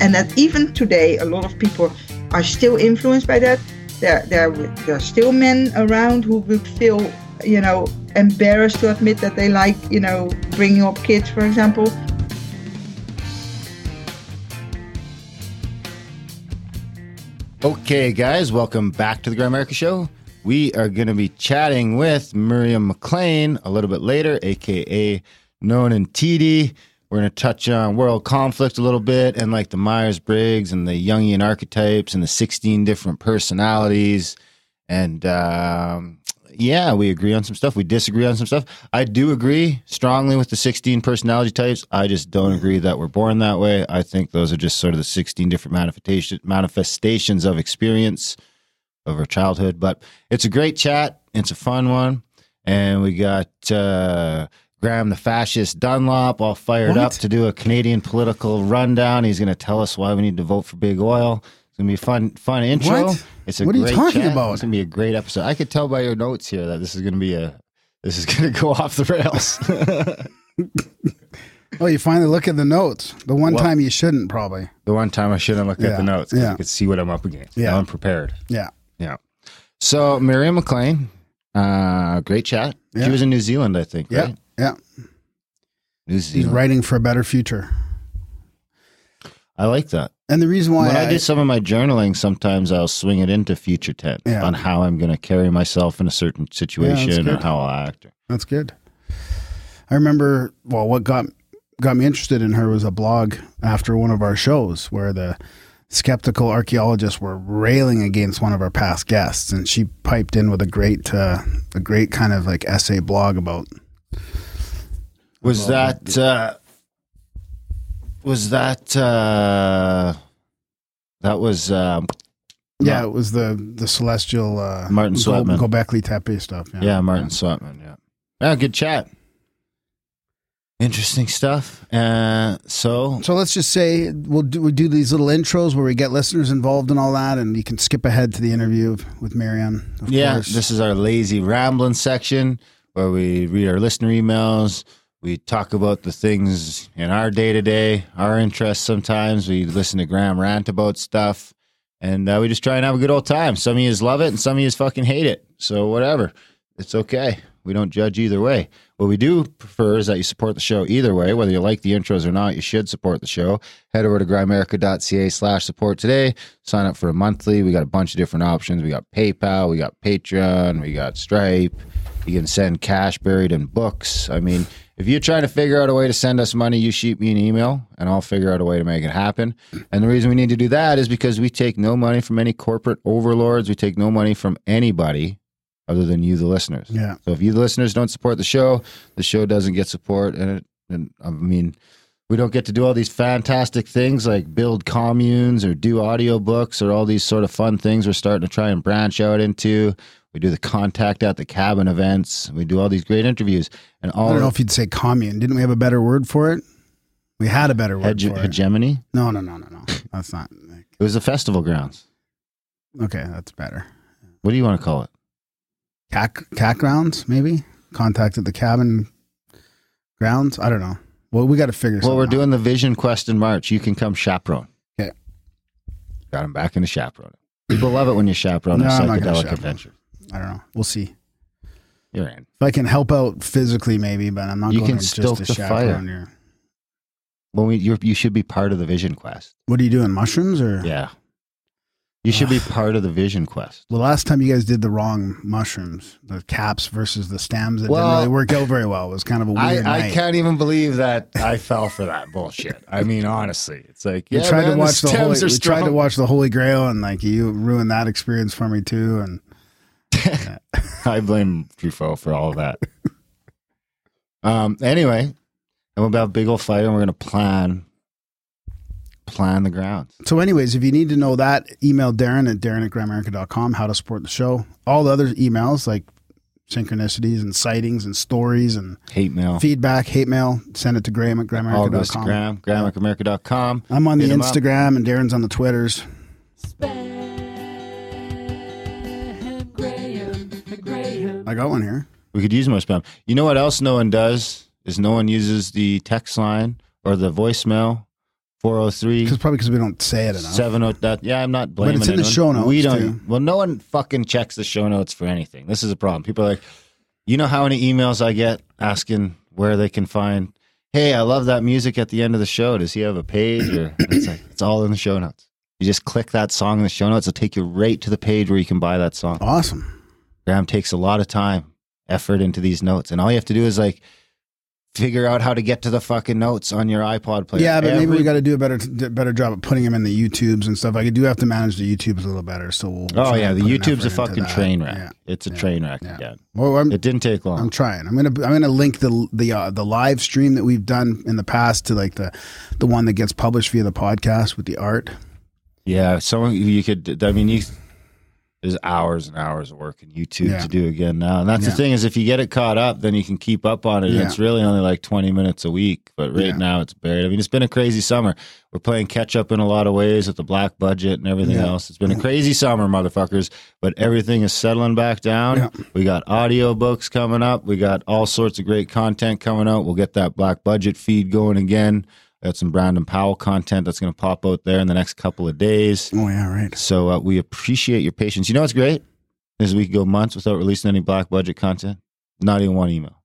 And that even today a lot of people are still influenced by that. There there there are still men around who would feel you know embarrassed to admit that they like you know bringing up kids for example. Okay, guys, welcome back to the Grimerica Show. We are going to be chatting with Mirjam MacLean a little bit later, aka Nonen Titi. We're going to touch on world conflict a little bit and like the Myers Briggs and the Jungian archetypes and the 16 different personalities. And um, yeah, we agree on some stuff. We disagree on some stuff. I do agree strongly with the 16 personality types. I just don't agree that we're born that way. I think those are just sort of the 16 different manifestation, manifestations of experience of our childhood. But it's a great chat. It's a fun one. And we got uh, Graham the fascist Dunlop all fired What? up to do a Canadian political rundown. He's going to tell us why we need to vote for big oil. It's going to be a fun, fun intro. What? It's a What are you talking chat. about? It's going to be a great episode. I could tell by your notes here that this is going to be a this is going to go off the rails. Oh, you finally look at the notes. The one Well- time you shouldn't, probably. the one time I shouldn't look at the notes yeah. I could see what I'm up against. Yeah. Now I'm prepared. Yeah. Yeah. So Mirjam MacLean, uh, great chat. Yeah. She was in New Zealand, I think. Yeah. Right? Yeah. New He's writing for a better future. I like that. And the reason why when I, I, do some of my journaling, sometimes I'll swing it into future tense Yeah. on how I'm going to carry myself in a certain situation or how I'll act. That's good. I remember. Well, what got got me interested in her was a blog after one of our shows where the skeptical archaeologists were railing against one of our past guests, and she piped in with a great, uh, a great kind of like essay blog about. Was Well, that uh, was that uh, that was um, Yeah, Ma- it was the the celestial uh, Martin Go- Sweatman. Gobekli Tepe stuff. Yeah, yeah, Martin Sweatman. Yeah, yeah, good chat. Interesting stuff. Uh, so So let's just say we'll do, we do these little intros where we get listeners involved and all that, and you can skip ahead to the interview with Marianne. Of yeah, course. this is our lazy rambling section where we read our listener emails. We talk about the things in our day to day, our interests. Sometimes we listen to Graham rant about stuff, and uh, we just try and have a good old time. Some of you love it, and some of you fucking hate it. So whatever, it's okay. We don't judge either way. What we do prefer is that you support the show either way, whether you like the intros or not. You should support the show. Head over to grimerica.ca slash support today. Sign up for a monthly. We got a bunch of different options. We got PayPal, we got Patreon, we got Stripe. You can send cash buried in books. I mean, if you're trying to figure out a way to send us money, you shoot me an email and I'll figure out a way to make it happen. And the reason we need to do that is because we take no money from any corporate overlords. We take no money from anybody other than you, the listeners. Yeah. So if you, the listeners, don't support the show, the show doesn't get support. And, it, and I mean, we don't get to do all these fantastic things like build communes or do audiobooks or all these sort of fun things we're starting to try and branch out into. We do the contact at the cabin events. We do all these great interviews and all I don't know if you'd say commune. Didn't we have a better word for it? We had a better word hege- for it. hegemony. No, no, no, no, no. That's not. It was the festival grounds. Okay, that's better. What do you want to call it? Cat cat grounds, maybe. Contact at the cabin grounds. I don't know. Well, we got to figure. Well, we're out. doing the Vision Quest in March. You can come chaperone. Okay. Got him back into chaperone. People love it when you chaperone No, a I'm not gonna psychedelic adventure. I don't know. We'll see. You're in. If I can help out physically, maybe, but I'm not You going can to stoke just the fire. chaperone your. Well, we, you're, you should be part of the Vision Quest. What are you doing? Mushrooms or? Yeah. You should be part of the Vision Quest. Well, last time you guys did the wrong mushrooms, the caps versus the stems, it Well, didn't really work out very well. It was kind of a weird I night. can't even believe that I fell for that bullshit. I mean, honestly, it's like We tried man, to watch the, stems Holy, we tried to watch the Holy Grail, and like you ruined that experience for me too. And I blame Truffaut for all of that. um. Anyway, I'm about big old fight, and we're gonna plan plan the grounds. So, anyways, if you need to know that, email Darren at Darren at Grimerica.com, how to support the show. All the other emails like synchronicities and sightings and stories and Hate mail. feedback, hate mail, send it to Graham at to Grimerica.com. Graham. Grimerica.com. I'm on the Hit up. Instagram and Darren's on the Twitters. I got one here. We could use more spam. You know what else no one does is no one uses the text line or the voicemail 403 Because probably because we don't say it enough. 70 that yeah, I'm not blaming But it's in the show notes, We don't too. Well, no one fucking checks the show notes for anything. This is a problem. People are like, "You know how many emails I get asking where they can find Hey, I love that music at the end of the show. Does he have a page or it's like it's all in the show notes. You just click that song in the show notes, it'll take you right to the page where you can buy that song. Awesome. Graham takes a lot of time, effort into these notes, and all you have to do is like figure out how to get to the fucking notes on your iPod player. Yeah, but maybe we got to do a better better job of putting them in the YouTubes and stuff. I do have to manage the YouTubes a little better. So we'll. Oh yeah, the YouTube's a fucking train wreck. Yeah. It's a Yeah. train wreck Yeah. again. Well, I'm, It didn't take long. I'm trying. I'm gonna I'm gonna link the the uh, the live stream that we've done in the past to like the the one that gets published via the podcast with the art. Yeah, some of you you could. I mean, you, there's hours and hours of work in YouTube Yeah. to do again now, and that's the thing is if you get it caught up, then you can keep up on it. And Yeah. it's really only like 20 minutes a week, but right Yeah. now it's buried. I mean, it's been a crazy summer. We're playing catch up in a lot of ways with the black budget and everything Yeah. else. It's been a crazy summer, motherfuckers. But everything is settling back down. Yeah. We got audio books coming up. We got all sorts of great content coming out. We'll get that black budget feed going again. Got some Brandon Powell content that's going to pop out there in the next couple of days. Oh yeah, right. So uh, we appreciate your patience. You know what's great is we could go months without releasing any black budget content. Not even one email.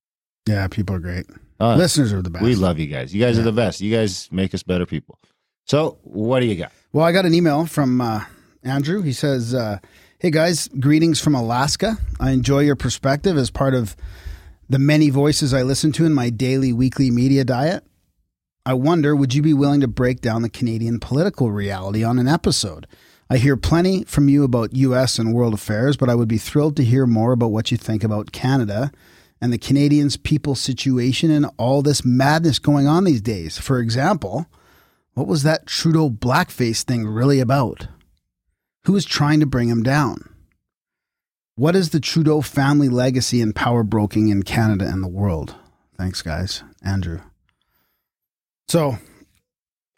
Yeah, people are great. Uh, Listeners are the best. we love you guys. You guys are the best. You guys make us better people. So what do you got? Well, I got an email from uh, Andrew. He says, uh, "Hey guys, greetings from Alaska. I enjoy your perspective as part of the many voices I listen to in my daily, weekly media diet. I wonder, would you be willing to break down the Canadian political reality on an episode? I hear plenty from you about U.S. and world affairs, but I would be thrilled to hear more about what you think about Canada." And the Canadians' people situation and all this madness going on these days. For example, what was that Trudeau blackface thing really about? Who is trying to bring him down? What is the Trudeau family legacy in power broking in Canada and the world? Thanks, guys. Andrew. So,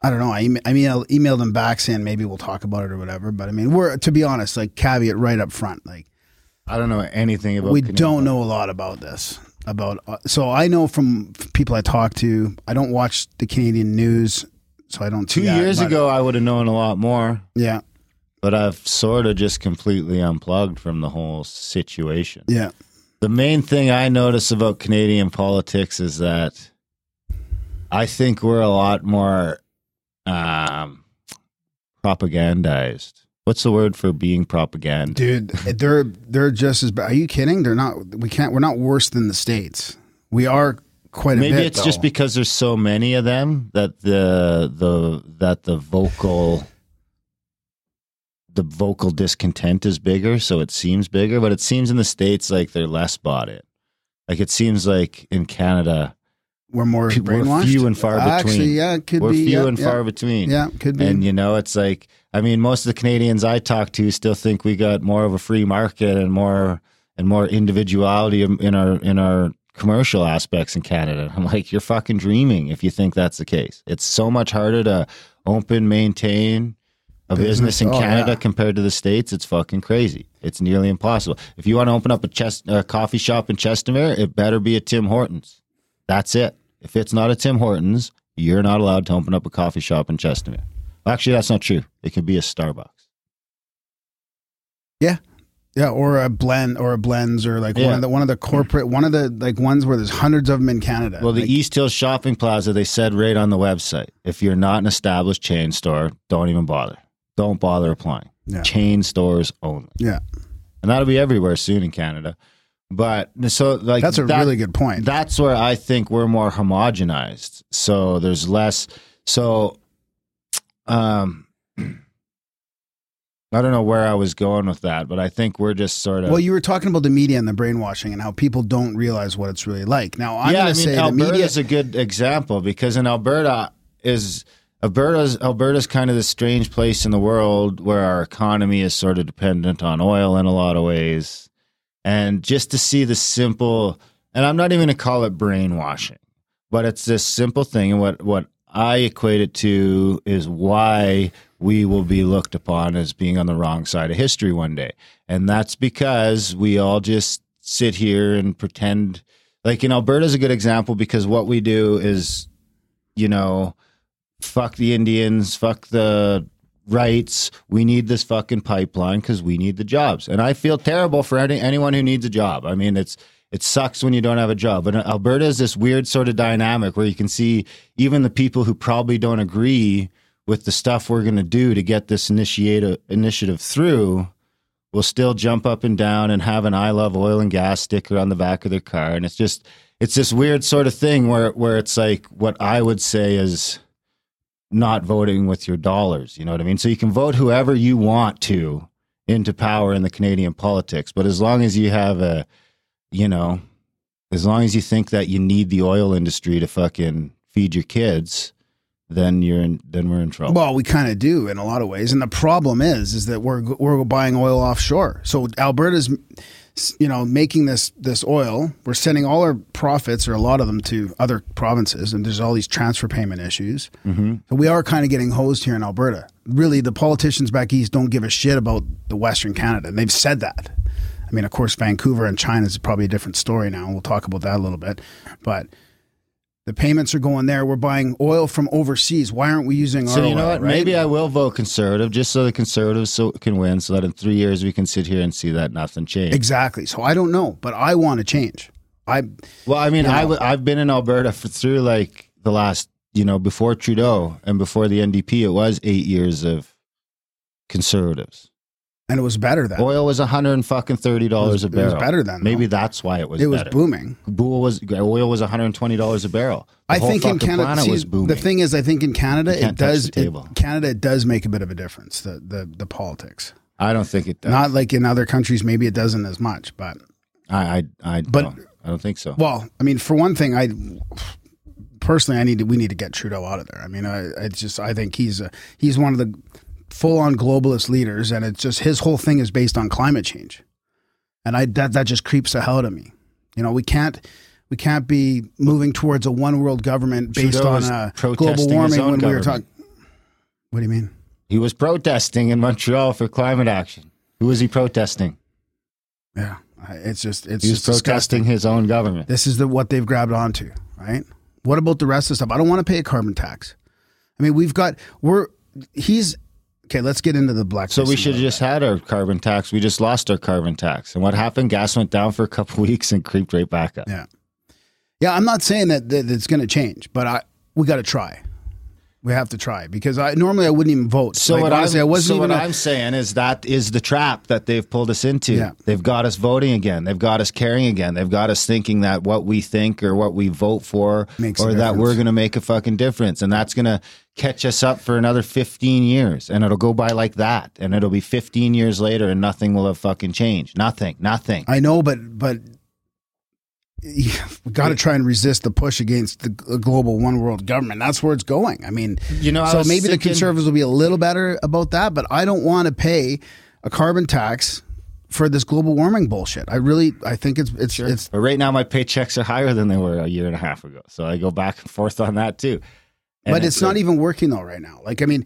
I don't know. I, I mean, I emailed him back saying maybe we'll talk about it or whatever. But I mean, we're, to be honest, like, caveat right up front. Like, I don't know anything about. we Canadian don't know a lot about this about uh, so i know from people i talk to i don't watch the canadian news so i don't Two that, years ago, I would have known a lot more, yeah but I've sort of just completely unplugged from the whole situation. yeah The main thing I notice about Canadian politics is that I think we're a lot more um, propagandized. What's the word for being propaganda? dude they're they're just as bad are you kidding they're not we can't we're not worse than the states we are quite a Maybe bit it's just because there's so many of them that the the that the vocal the vocal discontent is bigger, so it seems bigger. But it seems in the states like they're less bought it. Like it seems like in Canada we're more we're few and far between. actually yeah it could we're be few yeah, and yeah, far between. yeah could be And you know, it's like I mean, most of the Canadians I talk to still think we got more of a free market and more and more individuality in in our in our commercial aspects in Canada. I'm like, you're fucking dreaming if you think that's the case. It's so much harder to open, maintain a business, Business, in oh, Canada yeah. compared to the states. It's fucking crazy. It's nearly impossible. If you want to open up a chest a coffee shop in Chestermere, it better be a Tim Hortons. That's it. If it's not a Tim Hortons, you're not allowed to open up a coffee shop in Chestermere. Actually, that's not true. It could be a Starbucks. Yeah, Yeah, or a blend, or a blends, or like one of the one of the corporate, one of the like ones where there's hundreds of them in Canada. Well, the Like, East Hills Shopping Plaza, they said right on the website, if you're not an established chain store, don't even bother. Don't bother applying. Yeah. Chain stores only. yeah, And that'll be everywhere soon in Canada. But so like that's a that- really good point. That's where I think we're more homogenized. So there's less. So, um, I don't know where I was going with that, but I think we're just sort of. Well, you were talking about the media and the brainwashing and how people don't realize what it's really like. Now, I'm yeah, going I to mean, say the Alberta media. is a good example because in Alberta is Alberta's Alberta's kind of the strange place in the world where our economy is sort of dependent on oil in a lot of ways, and just to see the simple, and I'm not even going to call it brainwashing, but it's this simple thing, and what what I equate it to is why we will be looked upon as being on the wrong side of history one day. And that's because we all just sit here and pretend like in Alberta is a good example because what we do is, you know, fuck the Indians, fuck the rights. We need this fucking pipeline because we need the jobs. And I feel terrible for any, anyone who needs a job. I mean, it's it sucks when you don't have a job. But uh, Alberta is this weird sort of dynamic where you can see even the people who probably don't agree with the stuff we're going to do to get this initiate initiative through will still jump up and down and have an I love oil and gas sticker on the back of their car. And it's just, it's this weird sort of thing where, where it's like what I would say is not voting with your dollars. You know what I mean? So you can vote whoever you want to into power in the Canadian politics. But as long as you have a, you know, as long as you think that you need the oil industry to fucking feed your kids, then you're in, then we're in trouble. Well, we kind of do in a lot of ways, and the problem is, is that we're we're buying oil offshore. So Alberta's, you know, making this this oil. We're sending all our profits, or a lot of them, to other provinces, and there's all these transfer payment issues. Mm-hmm. So we are kind of getting hosed here in Alberta. Really, the politicians back east don't give a shit about the Western Canada, and they've said that. I mean, of course, Vancouver and China is probably a different story now. We'll talk about that a little bit, but. The payments are going there. We're buying oil from overseas. Why aren't we using our So you know oil, what? right? Maybe I will vote conservative just so the conservatives so can win, so that in three years we can sit here and see that nothing changed. Exactly. So I don't know, but I want to change. I Well, I mean, You know. I w- I've been in Alberta for through like the last, you know, before Trudeau and before the NDP, it was eight years of conservatives. And it was better then. Oil was a hundred and fucking thirty dollars a barrel. It was better then, Maybe though. that's why it was. it was better. booming. Oil was oil was one hundred and twenty dollars a barrel. The I think in Canada, see, was booming. the thing is, I think in Canada it does. It, Canada it does make a bit of a difference. The the the politics, I don't think it does. not like in other countries. Maybe it doesn't as much, but I I I, But- don't, I don't think so. well, I mean, for one thing, I personally, I need to. We need to get Trudeau out of there. I mean, I it's just I think he's a, he's one of the full on globalist leaders, and it's just his whole thing is based on climate change, and I that that just creeps the hell out of me. You know, we can't. We can't be moving towards a one world government based on uh, global warming when we were talking. What do you mean? he was protesting in Montreal for climate action. Who was he protesting? Yeah, it's just it's He was just disgusting. protesting his own government. This is the what they've grabbed onto, right? What about the rest of the stuff? I don't want to pay a carbon tax. I mean, we've got we're he's okay. Let's get into the black. So we should have just had our carbon tax. We just lost our carbon tax. And what happened? Gas went down for a couple weeks and creeped right back up. yeah, yeah. I'm not saying that, that it's going to change, but I we got to try. We have to try because I normally I wouldn't even vote. So Like, what honestly, I'm, I wasn't so even. what a- I'm saying is that is the trap that they've pulled us into. Yeah. They've got us voting again. They've got us caring again. They've got us thinking that what we think or what we vote for Makes or that we're going to make a fucking difference and that's going to catch us up for another 15 years and it'll go by like that and it'll be 15 years later and nothing will have fucking changed. Nothing. Nothing. I know, but but we got to try and resist the push against the global one world government. That's where it's going. I mean, You know, so was maybe the conservatives will be a little better about that, but I don't want to pay a carbon tax for this global warming bullshit. I really, I think it's it's it's But right now, my paychecks are higher than they were a year and a half ago. So I go back and forth on that too. And but it's, not a- even working though right now. Like I mean,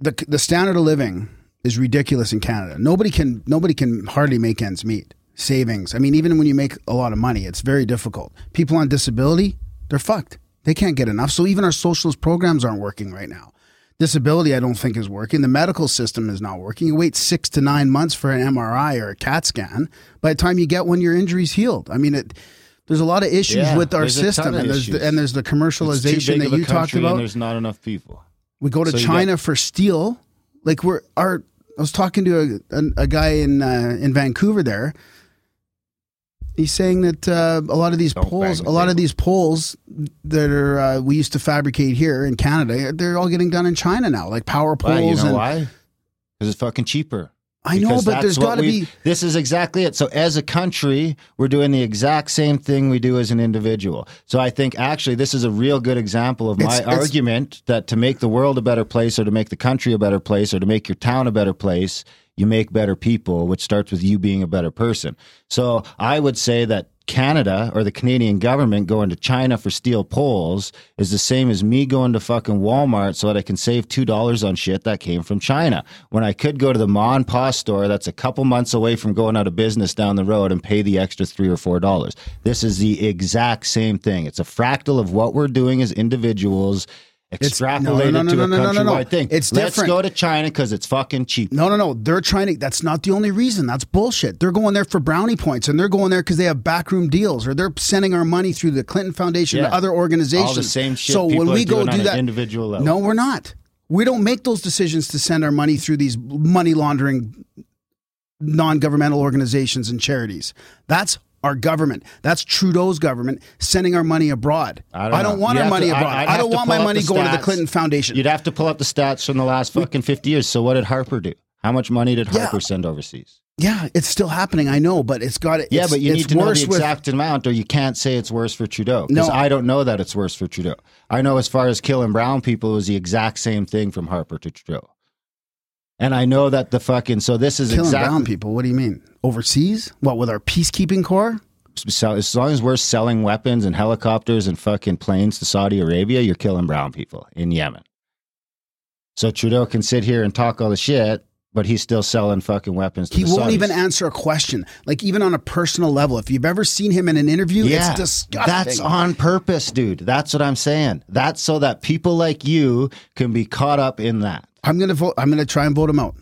the the standard of living is ridiculous in Canada. Nobody can nobody can hardly make ends meet. Savings. I mean, even when you make a lot of money, it's very difficult. People on disability, they're fucked. They can't get enough. So even our socialist programs aren't working right now. Disability, I don't think is working. The medical system is not working. You wait six to nine months for an MRI or a CAT scan. By the time you get one, your injury's healed. I mean, it. There's a lot of issues Yeah, with our there's a ton system, and there's the, and there's the commercialization that you talked about. And there's not enough people. We go to So China for steel. Like we're our. I was talking to a, a, a guy in uh, in Vancouver there. He's saying that uh, a lot of these Don't poles, a lot of these poles that are uh, we used to fabricate here in Canada, they're all getting done in China now, like power poles. Why? You know and why? because it's fucking cheaper. I know, but there's got to be. This is exactly it. So, as a country, we're doing the exact same thing we do as an individual. So, I think actually this is a real good example of my It's- it's- argument that to make the world a better place, or to make the country a better place, or to make your town a better place, you make better people, which starts with you being a better person. So, I would say that Canada or the Canadian government going to China for steel poles is the same as me going to fucking Walmart so that I can save two dollars on shit that came from China. When I could go to the and Pa store that's a couple months away from going out of business down the road and pay the extra three or four dollars. This is the exact same thing. It's a fractal of what we're doing as individuals. It's- no, no, no, to no, a no, no, no, no. countrywide thing. It's Let's different. go to China because it's fucking cheap. No, no, no. They're trying to. That's not the only reason. That's bullshit. They're going there for brownie points, and they're going there because they have backroom deals, or they're sending our money through the Clinton Foundation Yeah. to other organizations. All the same shit So when we go do that, individual level. no, we're not. We don't make those decisions to send our money through these money laundering non-governmental organizations and charities. That's our government. That's Trudeau's government sending our money abroad. I don't know. want You'd our money to- I- abroad. I'd I, don't want my money going to the. Clinton Foundation. You'd have to pull up the stats from the last fucking 50 years. So what did Harper do? How much money did Yeah. Harper send overseas? yeah, it's still happening. I know, but it's got. it. Yeah, but you need to know the worse with- exact amount, or you can't say it's worse for Trudeau. Because No. I don't know that it's worse for Trudeau. I know as far as killing brown people, it was the exact same thing from Harper to Trudeau. And I know that the fucking so this is killing exactly brown people. What do you mean? Overseas? What with our peacekeeping corps? so as long as we're selling weapons and helicopters and fucking planes to Saudi Arabia, you're killing brown people in Yemen. So Trudeau can sit here and talk all the shit, but he's still selling fucking weapons. To He won't Saudis. even answer a question. Like even on a personal level, if you've ever seen him in an interview, Yeah, it's disgusting. that's on purpose, dude. That's what I'm saying. That's so that people like you can be caught up in that. I'm gonna vote. I'm gonna try and vote him out.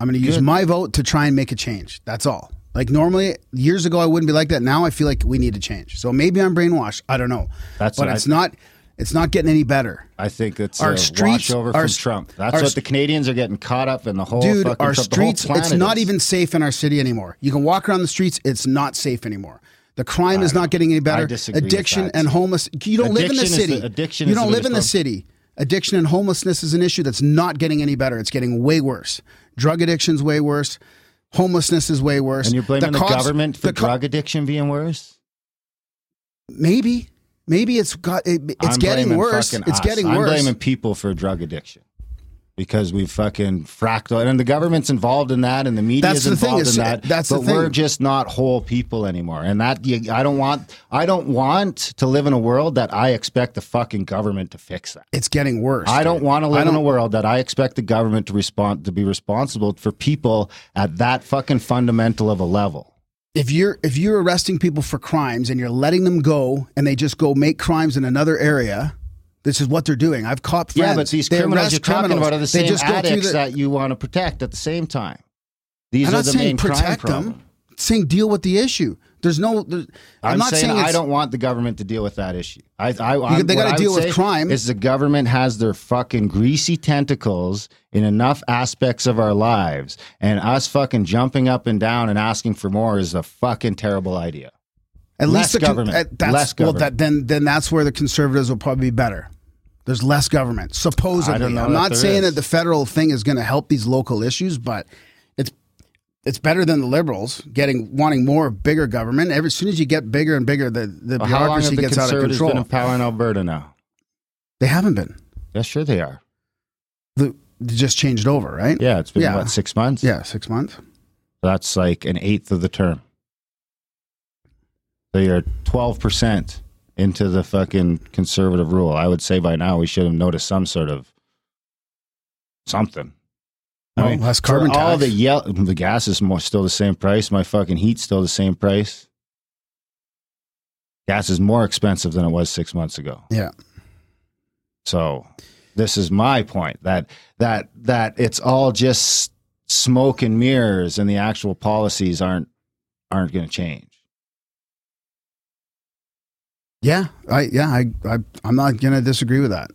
I'm gonna use Good. my vote to try and make a change. That's all. Like normally, years ago, I wouldn't be like that. Now I feel like we need to change. So maybe I'm brainwashed. I don't know. That's but what it's I- not. It's not getting any better. I think it's Our a streets- our from Trump. That's our what the Canadians are getting caught up in. The whole Dude, our Trump- streets, it's not is. even safe in our city anymore. You can walk around the streets, it's not safe anymore. The crime is not getting any better. Addiction and homeless. You don't live in the Addiction is the- city. addiction you don't live in the city. Addiction and homelessness is an issue that's not getting any better. It's getting way worse. Drug addiction's way worse. Homelessness is way worse. And you're blaming the, cops- government for the co- drug addiction being worse. Maybe, maybe it's got. It, it's I'm getting worse. It's us. getting worse. I'm blaming people for drug addiction because we fucking fractal, and the government's involved in that, and the media is involved in that. that's the but we're just not whole people anymore, and that you, I don't want. I don't want to live in a world that I expect the fucking government to fix that. It's getting worse. I don't want to live in a world that I expect the government to respond to be responsible for people at that fucking fundamental of a level. if you're if you're arresting people for crimes and you're letting them go and they just go make crimes in another area, this is what they're doing. I've caught friends. Yeah, but these They criminals you're talking criminals. about are the They same just go through addicts the- that you want to protect at the same time. These I'm are not the saying main crime protect problem. them. I'm saying deal with the issue. There's no. There's, I'm, I'm, not saying, saying, I don't want the government to deal with that issue. I, I, I they gotta deal with crime. Is the government has their fucking greasy tentacles in enough aspects of our lives, and us fucking jumping up and down and asking for more is a fucking terrible idea. At Less least the government. uh, that's, Less well, that then then that's where the conservatives will probably be better. There's less government, supposedly. I don't know I'm not saying is. that the federal thing is going to help these local issues, but it's it's better than the liberals getting wanting more bigger government. Every as soon as you get bigger and bigger, the the Well, how long have bureaucracy the gets out of conservatives control. been in power in Alberta now? they haven't been. Yeah, sure they are. The, they just changed over, right? Yeah, it's been Yeah. what six months. Yeah, six months. That's like an eighth of the term. So you're 12% into the fucking conservative rule. I would say by now we should have noticed some sort of something. Well, less carbon for all the yell, the gas is more, still the same price. My fucking heat's still the same price. Gas is more expensive than it was six months ago. Yeah. So this is my point that that that it's all just smoke and mirrors, and the actual policies aren't aren't going to change. Yeah, I yeah, I, I I'm not gonna disagree with that,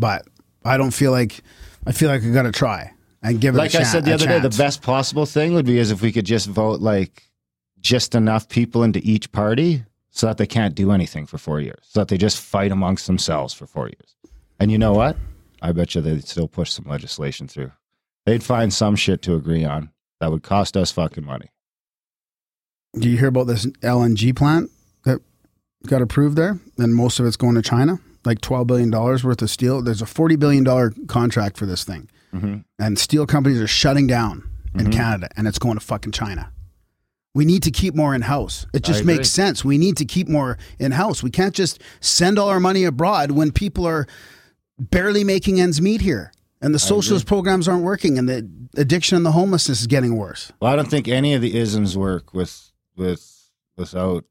but I don't feel like I feel like I got to try and give it. Like I said the other day, the best possible thing would be is if we could just vote like just enough people into each party so that they can't do anything for four years, so that they just fight amongst themselves for four years. And you know what? I bet you they'd still push some legislation through. they'd find some shit to agree on that would cost us fucking money. Do you hear about this LNG plant that got approved there? And most of it's going to China, like $12 billion worth of steel. There's a $40 billion contract for this thing. Mm-hmm. And steel companies are shutting down in mm-hmm. Canada and it's going to fucking China. We need to keep more in house. It just makes sense. We need to keep more in house. We can't just send all our money abroad when people are barely making ends meet here. And the socialist programs aren't working and the addiction and the homelessness is getting worse. Well, I don't think any of the isms work with with without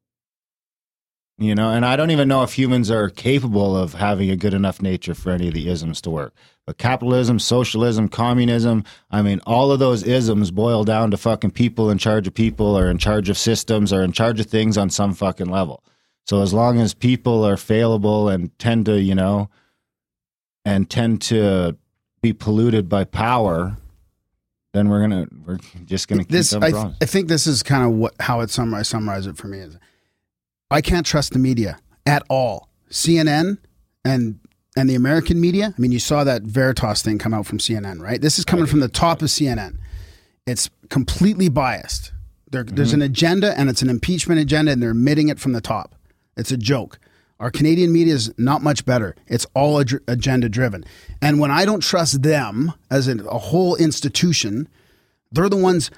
you know, and I don't even know if humans are capable of having a good enough nature for any of the isms to work. But capitalism, socialism, communism, I mean, all of those isms boil down to fucking people in charge of people or in charge of systems or in charge of things on some fucking level. So as long as people are failable and tend to, you know, and tend to be polluted by power, then we're gonna we're just gonna keep this I, growing. I think this is kind of what how it summarize summarize it for me is I can't trust the media at all. CNN and and the American media. I mean, you saw that Veritas thing come out from CNN, right? This is coming from the top of CNN. It's completely biased. There, There's an mm-hmm. agenda, and it's an impeachment agenda, and they're admitting it from the top. It's a joke. Our Canadian media is not much better. It's all ag- agenda driven. And when I don't trust them as a, a whole institution, they're the ones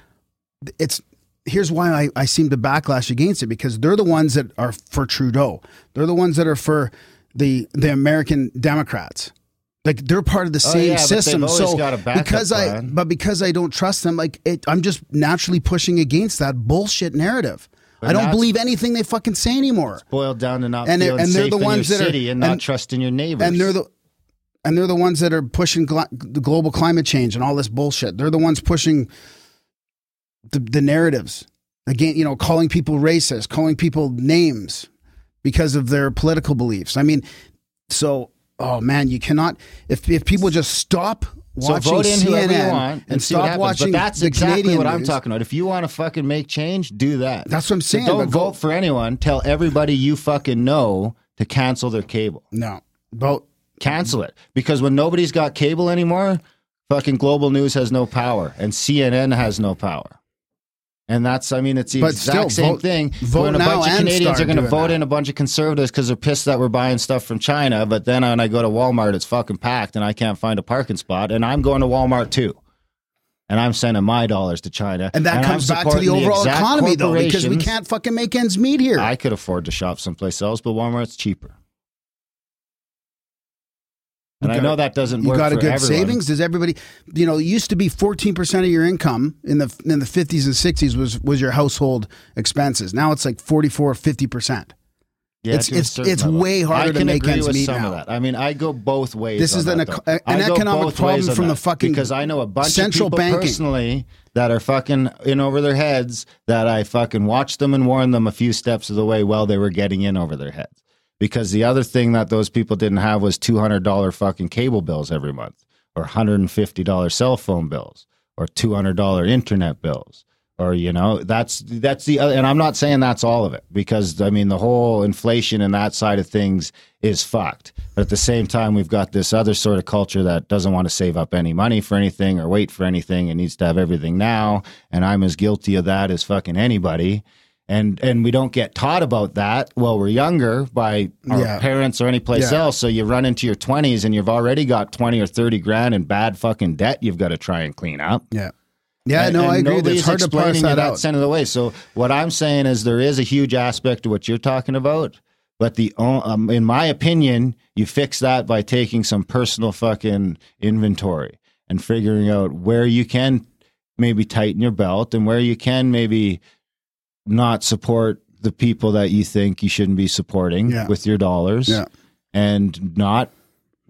it's here's why I, I seem to backlash against it because they're the ones that are for Trudeau. They're the ones that are for the the American Democrats. Like they're part of the Oh, same yeah, system. so got a backup because I plan. but because I don't trust them, like it, I'm just naturally pushing against that bullshit narrative. I don't believe anything they fucking say anymore. boiled down to not And they're- feeling and they're the ones your that are- and not and- trusting your neighbors. And they're the and they're the ones that are pushing gl- the global climate change and all this bullshit. They're the ones pushing the, the narratives again. You know, calling people racist, calling people names because of their political beliefs. I mean, so oh man, you cannot if if people just stop so watching vote in CNN whoever you want and stop watching But that's exactly Canadian what I'm talking about. If you want to fucking make change, do that. That's what I'm So saying, don't but vote vote- for anyone. Tell everybody you fucking know to cancel their cable. No, vote. Cancel it because when nobody's got cable anymore, fucking global news has no power and CNN has no power. And that's, I mean, it's the But exact still, same vote- thing. vote when a bunch of Canadians are going to vote that. in a bunch of conservatives because they're pissed that we're buying stuff from China. But then when I go to Walmart, it's fucking packed and I can't find a parking spot. And I'm going to Walmart too. And I'm sending my dollars to China. And that I'm comes back to the overall economy, though, because we can't fucking make ends meet here. I could afford to shop someplace else, but Walmart's cheaper. And You I know that doesn't you got a good everyone. savings. Does everybody? You know, it used to be fourteen percent of your income in the in the fifties and sixties was was your household expenses. Now it's like 44 50 percent. Yeah, It's- it's- it's level. way harder to make ends meet some now. of that. I mean, I go both ways. This is that, an though. eco- an economic problem from the fucking because I know a bunch central of people banking. personally that are fucking in over their heads that I fucking watched them and warned them a few steps of the way while they were getting in over their heads. Because the other thing that those people didn't have was two hundred dollar fucking cable bills every month, or hundred and fifty dollar cell phone bills, or two hundred dollar internet bills, or you know that's that's the other. And I'm not saying that's all of it because I mean the whole inflation and that side of things is fucked. But at the same time, we've got this other sort of culture that doesn't want to save up any money for anything or wait for anything and needs to have everything now. And I'm as guilty of that as fucking anybody. And and we don't get taught about that while we're younger by our Yeah. parents or any place Yeah. else. So you run into your twenties and you've already got twenty or thirty grand in bad fucking debt you've got to try and clean up. Yeah, yeah. And- no, and I agree. It's hard to parse that out. side of the way. So what I'm saying is there is a huge aspect to what you're talking about, but the um, in my opinion, you fix that by taking some personal fucking inventory and figuring out where you can maybe tighten your belt and where you can maybe not support the people that you think you shouldn't be supporting Yeah. with your dollars Yeah. and not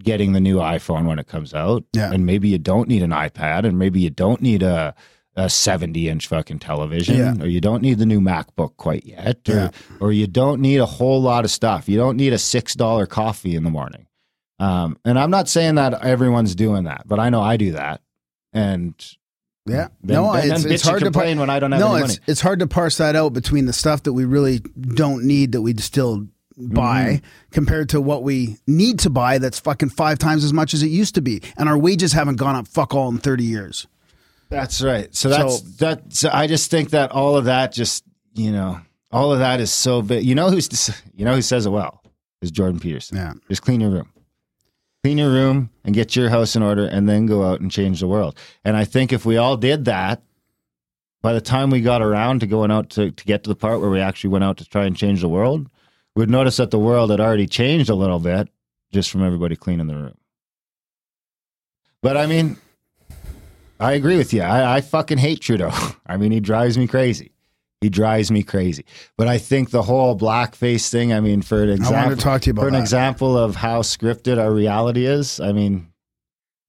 getting the new iPhone when it comes out. Yeah. And maybe you don't need an iPad and maybe you don't need a a 70 inch fucking television Yeah. or you don't need the new MacBook quite yet or, Yeah. or you don't need a whole lot of stuff. You don't need a $6 coffee in the morning. Um, and I'm not saying that everyone's doing that, but I know I do that. And Yeah, then, no, then, it's, it's hard to par- complain when I don't have no, any it's money. it's hard to parse that out between the stuff that we really don't need that we still buy Mm-hmm. compared to what we need to buy that's fucking five times as much as it used to be, and our wages haven't gone up fuck all in thirty years. That's right. So that's So- that. So I just think that all of that, just you know, all of that is so big. You know who's you know who says it well is Jordan Peterson. Yeah. Just clean your room, clean your room, and get your house in order, and then go out and change the world. And I think if we all did that, by the time we got around to going out to to get to the part where we actually went out to try and change the world, we'd notice that the world had already changed a little bit just from everybody cleaning the room. But I mean, I agree with you. I, I fucking hate Trudeau. I mean, he drives me crazy. He drives me crazy. But I think the whole blackface thing. I mean, for an example, wanted to talk to you about for an that. example of how scripted our reality is. I mean,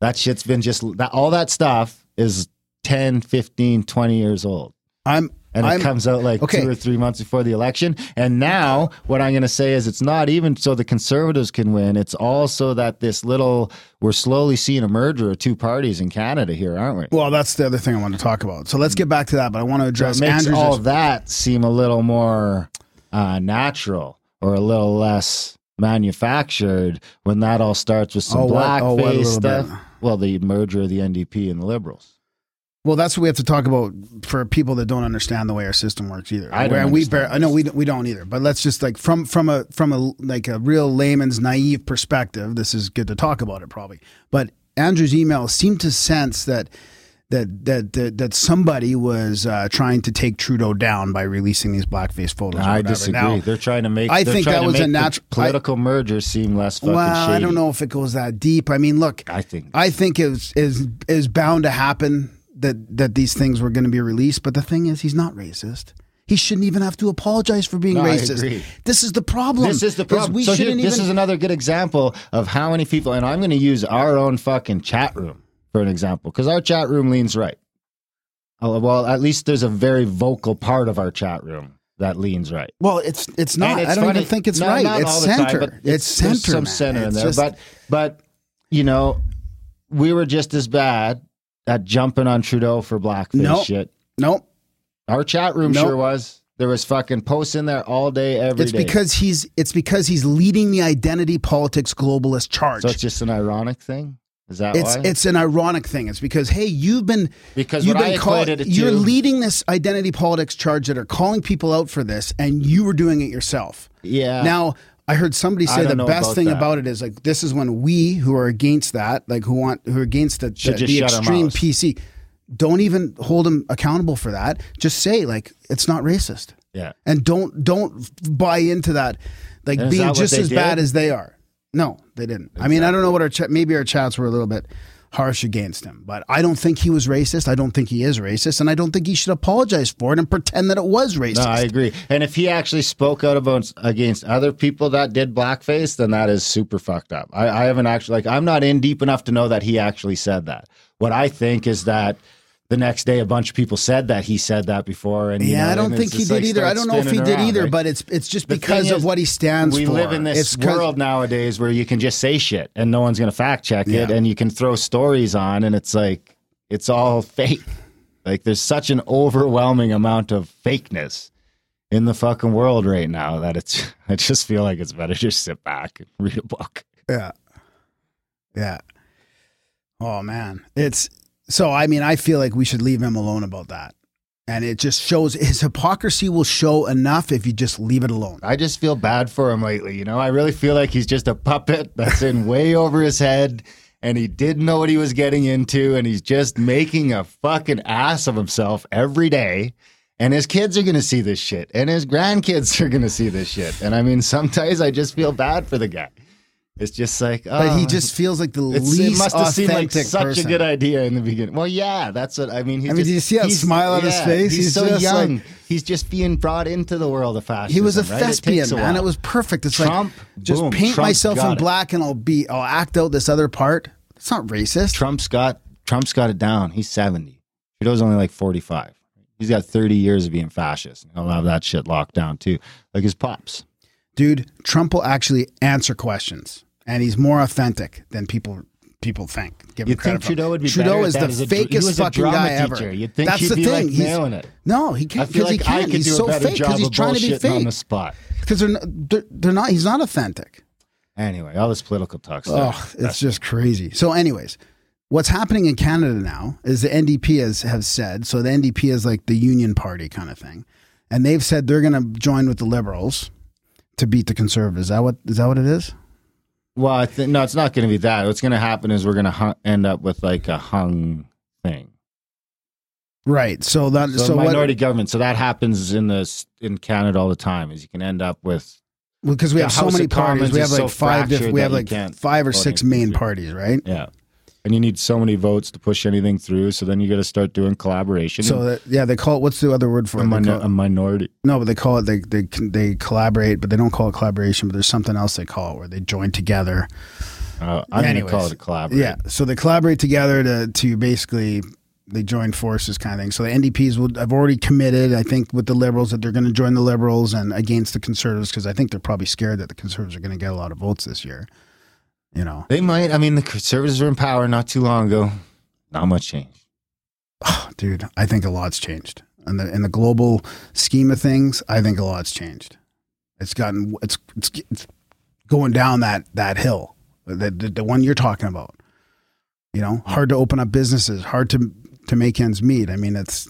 that shit's been just that. All that stuff is 10, 15, 20 years old I'm and I'm, it comes out like okay. two or three months before the election. And now, what I'm going to say is, it's not even so the conservatives can win. It's also that this little we're slowly seeing a merger of two parties in Canada here, aren't we? Well, that's the other thing I want to talk about. So let's get back to that, but I want to address makes Andrew's. all that seem a little more uh, natural or a little less manufactured when that all starts with some Oh, what- oh, blackface stuff. bit. Well, the merger of the NDP and the Liberals. Well, that's what we have to talk about for people that don't understand the way our system works either. I don't we I know we don't, we don't either. But let's just like from from a from a like a real layman's naive perspective, this is good to talk about it probably. But Andrew's email seemed to sense that that that that, that somebody was uh, trying to take Trudeau down by releasing these blackface photos. I disagree. Now, they're trying to make. I think that was a natural political merger seem less fucking well, shady. I don't know if it goes that deep. I mean, look, I think I think is is is bound to happen that that these things were going to be released. But the thing is, he's not racist. He shouldn't even have to apologize for being No, I racist. agree. This is the problem. This is the problem. We so shouldn't this even. is another good example of how many people, and I'm going to use our own fucking chat room for an example, because our chat room leans right. Oh, well, at least there's a very vocal part of our chat room that leans right. well, it's it's not. It's I don't funny- even think it's no, right. It's time, center. but it's there's center. some man. center in there, just- but but you know, we were just as bad at jumping on Trudeau for blackface No. shit. nope. Our chat room Nope. sure was. There was fucking posts in there all day, every day. It's because he's it's because he's leading the identity politics globalist charge. so it's just an ironic thing. Is that it's why? it's an ironic thing. It's because hey, you've been Because you've been call- equated it you're to- leading this identity politics charge that are calling people out for this, and you were doing it yourself. yeah. Now, I heard somebody say the best about thing that. about it is like this is when we who are against that, like who want who are against the, the, the extreme. PC, don't even hold them accountable for that. Just say like it's not racist, yeah. and don't don't buy into that, like being that just as bad as they are. No, they didn't. I mean, I don't know what our chat. Maybe our chats were a little bit harsh against him, but I don't think he was racist. I don't think he is racist, and I don't think he should apologize for it and pretend that it was racist. No, I agree. And if he actually spoke out about against other people that did blackface, then that is super fucked up. I, I haven't actually like I'm not in deep enough to know that he actually said that. What I think is that the next day a bunch of people said that he said that before, and you Yeah, know, I don't think he did like, either. I don't know if he did around, either, but it's it's just because of is, what he stands we for. live in this It's world nowadays where you can just say shit and no one's going to fact check it, and you can throw stories on, and it's like it's all fake. Like there's such an overwhelming amount of fakeness in the fucking world right now that it's. I just feel like it's better just sit back and read a book. Yeah. Yeah. Oh man. It's so I mean I feel like we should leave him alone about that. And it just shows his hypocrisy will show enough if you just leave it alone. I just feel bad for him lately. You know, I really feel like he's just a puppet that's in way over his head and he didn't know what he was getting into and he's just making a fucking ass of himself every day. And his kids are going to see this shit and his grandkids are going to see this shit. And I mean, sometimes I just feel bad for the guy. It's just like, oh, But he oh, just feels like the least it must have seemed like such person. a good idea in the beginning. Well, yeah, that's what I mean. He's I mean, just, did you see that smile on his face? He's, He's so young. like- he's just being brought into the world of fascism. He was a right? Thespian, a man. It was perfect. It's Trump, like just boom, paint Trump's myself in it. black and I'll be I'll act out this other part. It's not racist. Trump's got Trump's got it down. He's seventy. Trudeau's only like forty five. He's got thirty years of being fascist. He'll have that shit locked down too, like his pops. Dude, Trump will actually answer questions and he's more authentic than people people think. Give him You'd credit think. Trudeau would be Trudeau is the that as a dr- he fakest a fucking guy ever. You'd think That's the be, thing. like, He's. No, he can't because he like I can't. could He's so fake because he's trying to be fake on the spot. Because they're, not- they're they're not. He's not authentic. Anyway, all this political talk Oh, stuff. it's just crazy. So, anyways, what's happening in Canada now is the NDP has have said so the NDP is like the Union Party kind of thing, and they've said they're going to join with the Liberals to beat the Conservatives. Is that what is that what it is? Well, I think no, it's not going to be that. What's going to happen is we're going to hu- end up with like a hung thing. Right. So that So, so, minority what government. So that happens in this in Canada all the time. Is you can end up with because we have so House many parties. We have like so five different. We have like five or six main parties, right? yeah, and you need so many votes to push anything through. So then you got to start doing collaboration. So that, yeah, they call it. What's the other word for a, it? They call it- a minority. No, but they call it they they they collaborate, but they don't call it collaboration. But there's something else they call it where they join together. Uh, I'm going to call it a collaboration. Yeah, so they collaborate together to to basically they join forces kind of thing. So the NDPs will have already committed, I think, with the Liberals that they're going to join the Liberals and against the Conservatives because I think they're probably scared that the Conservatives are going to get a lot of votes this year. You know, They might. I mean, the conservatives were in power not too long ago. Not much change. Oh, dude, I think a lot's changed. In the in the global scheme of things, I think a lot's changed. It's gotten it's it's, it's going down that that hill, the, the the one you're talking about. You know, hard to open up businesses, hard to to make ends meet. I mean, it's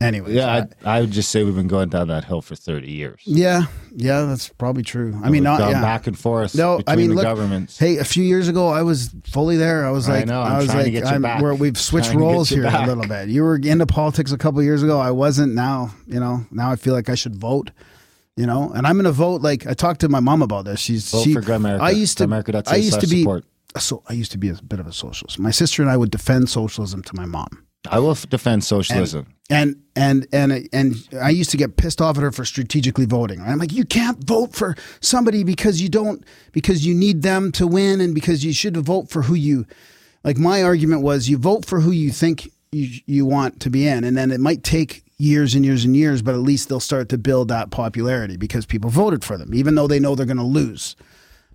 anyway. Yeah, I, I would just say we've been going down that hill for 30 years. yeah, yeah, that's probably true. I mean, We've not gone yeah. back and forth No, I mean, the look, governments. Hey, a few years ago, I was fully there. I was I like, know, I'm I was trying to like, get you I'm, back. where we've switched roles here back. a little bit. You were into politics a couple years ago. I wasn't. Now, you know, now I feel like I should vote. You know, and I'm going to vote. Like I talked to my mom about this. She's Vote she. for Grimerica. I used to. Grimerica.ca I used to be. support. So I used to be a bit of a socialist. My sister and I would defend socialism to my mom. I will defend socialism. And and and and I used to get pissed off at her for strategically voting. I'm like, you can't vote for somebody because you don't because you need them to win, and because you should vote for who you. Like my argument was, you vote for who you think you you want to be in, and then it might take years and years and years, but at least they'll start to build that popularity because people voted for them, even though they know they're going to lose.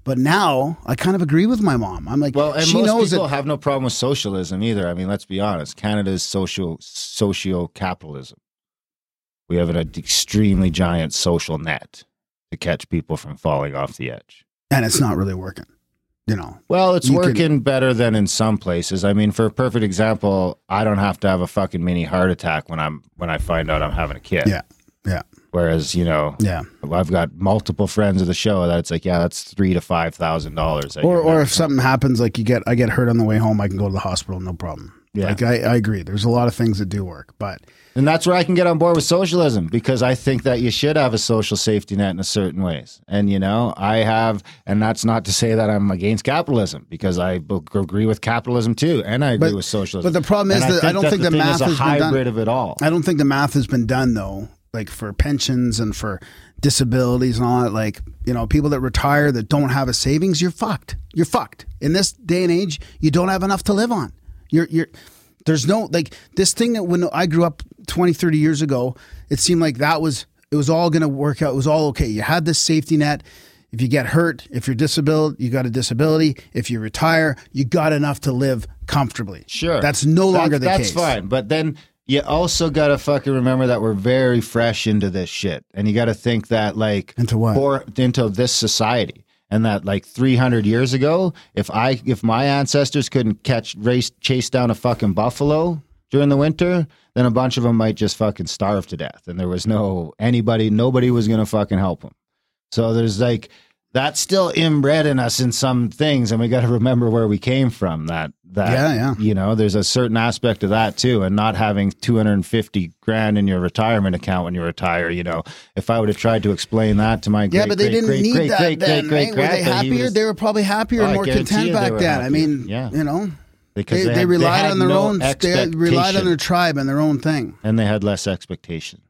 But now I kind of agree with my mom. I'm like, well, and she most knows people that. have no problem with socialism either. I mean, let's be honest. Canada's social socio capitalism. We have an extremely giant social net to catch people from falling off the edge. and it's not really working. You know, Well, it's You can- working better than in some places. I mean, for a perfect example, I don't have to have a fucking mini heart attack when I'm when I find out I'm having a kid. Yeah. Whereas, you know, yeah. I've got multiple friends of the show that it's like, yeah, that's three to five thousand dollars. Or, or if something happens, like you get, I get hurt on the way home, I can go to the hospital, no problem. Yeah. Like I, I agree. There's a lot of things that do work, but And that's where I can get on board with socialism because I think that you should have a social safety net in a certain ways. And you know, I have, and that's not to say that I'm against capitalism because I agree with capitalism too, and I agree But- with socialism. but the problem is And that I don't think the thing math is a has been done- hybrid of it all. I don't think the math has been done though, like for pensions and for disabilities and all that. Like, you know, people that retire that don't have a savings, you're fucked. You're fucked. In this day and age, you don't have enough to live on. You're, you're, there's no, like, this thing that when I grew up 20, 30 years ago, it seemed like that was, it was all going to work out. It was all okay. You had this safety net. If you get hurt, if you're disabled, you got a disability. If you retire, you got enough to live comfortably. Sure. That's no longer the that's case. fine. But then you also got to fucking remember that we're very fresh into this shit. And you got to think that, like, Into what? For, into this society. And that, like, 300 years ago, if I, if my ancestors couldn't catch, race, chase down a fucking buffalo during the winter, then a bunch of them might just fucking starve to death. And there was no, anybody, nobody was going to fucking help them. So there's like, that's still inbred in us in some things, and we got to remember where we came from. That that Yeah, yeah. you know, there's a certain aspect of that too, and not having 250 grand in your retirement account when you retire. You know, if I would have tried to explain that to my Yeah, great, but they great, didn't great, need great, that great, then, great, right? Were they happier? was- they were probably happier and more content back then. I mean, Yeah. you know, because they, they, they, relied had on their no own. They relied on their tribe and their own thing. and they had less expectation.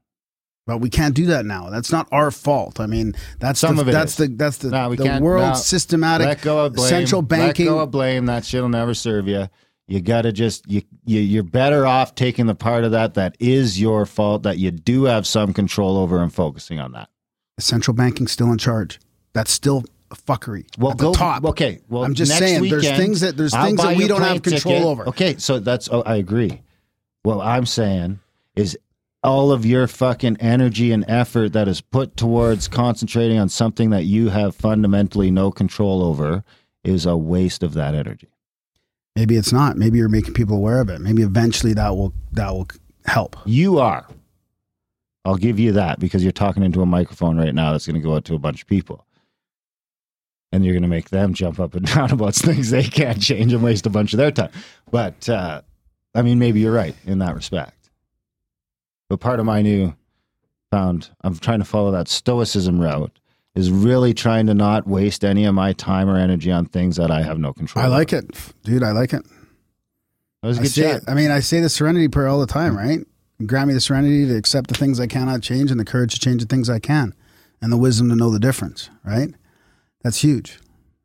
But we can't do that now. That's not our fault. I mean, that's Some the, of it that's is. the that's the, No, the world no. systematic let go of blame. central banking. Let go of blame. That shit'll never serve you. You gotta just you, you you're better off taking the part of that that is your fault that you do have some control over and focusing on that. central banking still in charge. That's still a fuckery Well, go the top. Okay, well, I'm just saying, there's things that- there's I'll things that we don't have control ticket. over. Okay, so that's oh, I agree. What I'm saying is all of your fucking energy and effort that is put towards concentrating on something that you have fundamentally no control over is a waste of that energy. Maybe it's not. Maybe you're making people aware of it. Maybe eventually that will that will help. You are. I'll give you that because you're talking into a microphone right now that's going to go out to a bunch of people. And you're going to make them jump up and down about things they can't change and waste a bunch of their time. But, uh, I mean, maybe you're right in that respect. But part of my new found, I'm trying to follow that stoicism route, is really trying to not waste any of my time or energy on things that I have no control over. I like over. it, dude. I like it. That was a I good say chat. it. I mean, I say the serenity prayer all the time, right? Grant me the serenity to accept the things I cannot change and the courage to change the things I can and the wisdom to know the difference, right? That's huge.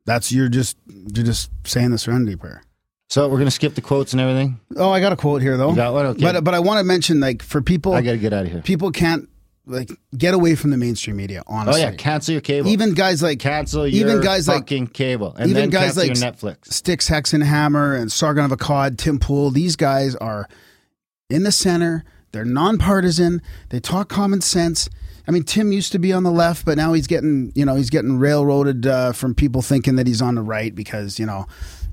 That's you're just you're just saying the serenity prayer. So we're going to skip the quotes and everything. Oh, I got a quote here though. You got one? Okay. But but I want to mention like for people I got to get out of here. people can't like get away from the mainstream media, Honestly, Oh, yeah. Cancel your cable. Even guys like cancel your even guys like cable and even then guys like Netflix. Styx Hexenhammer and Sargon of Akkad, Tim Pool, these guys are in the center. They're nonpartisan. They talk common sense. I mean, Tim used to be on the left, but now he's getting, you know, he's getting railroaded uh, from people thinking that he's on the right because, you know,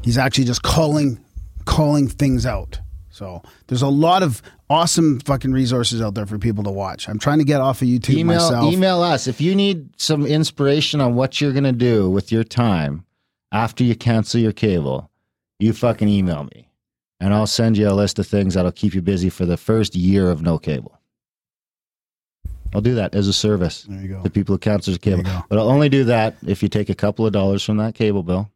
he's actually just calling, calling things out. So there's a lot of awesome fucking resources out there for people to watch. I'm trying to get off of YouTube Email myself. email us if you need some inspiration on what you're gonna do with your time after you cancel your cable. You fucking email me, and I'll send you a list of things that'll keep you busy for the first year of no cable. I'll do that as a service There you go. to people who cancel There cable. But I'll only do that if you take a couple of dollars from that cable bill,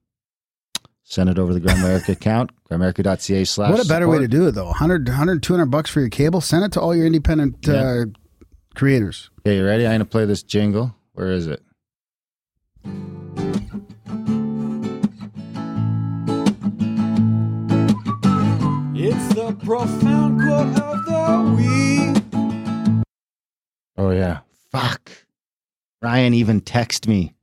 send it over to the Grimerica account, grimerica.ca slash. What a better way to do it, though. 100, 100 200 bucks for your cable. Send it to all your independent uh, creators. Okay, you ready? I'm gonna play this jingle. Where is it? It's the profound quote of the week. Oh yeah. Fuck. Ryan even texted me.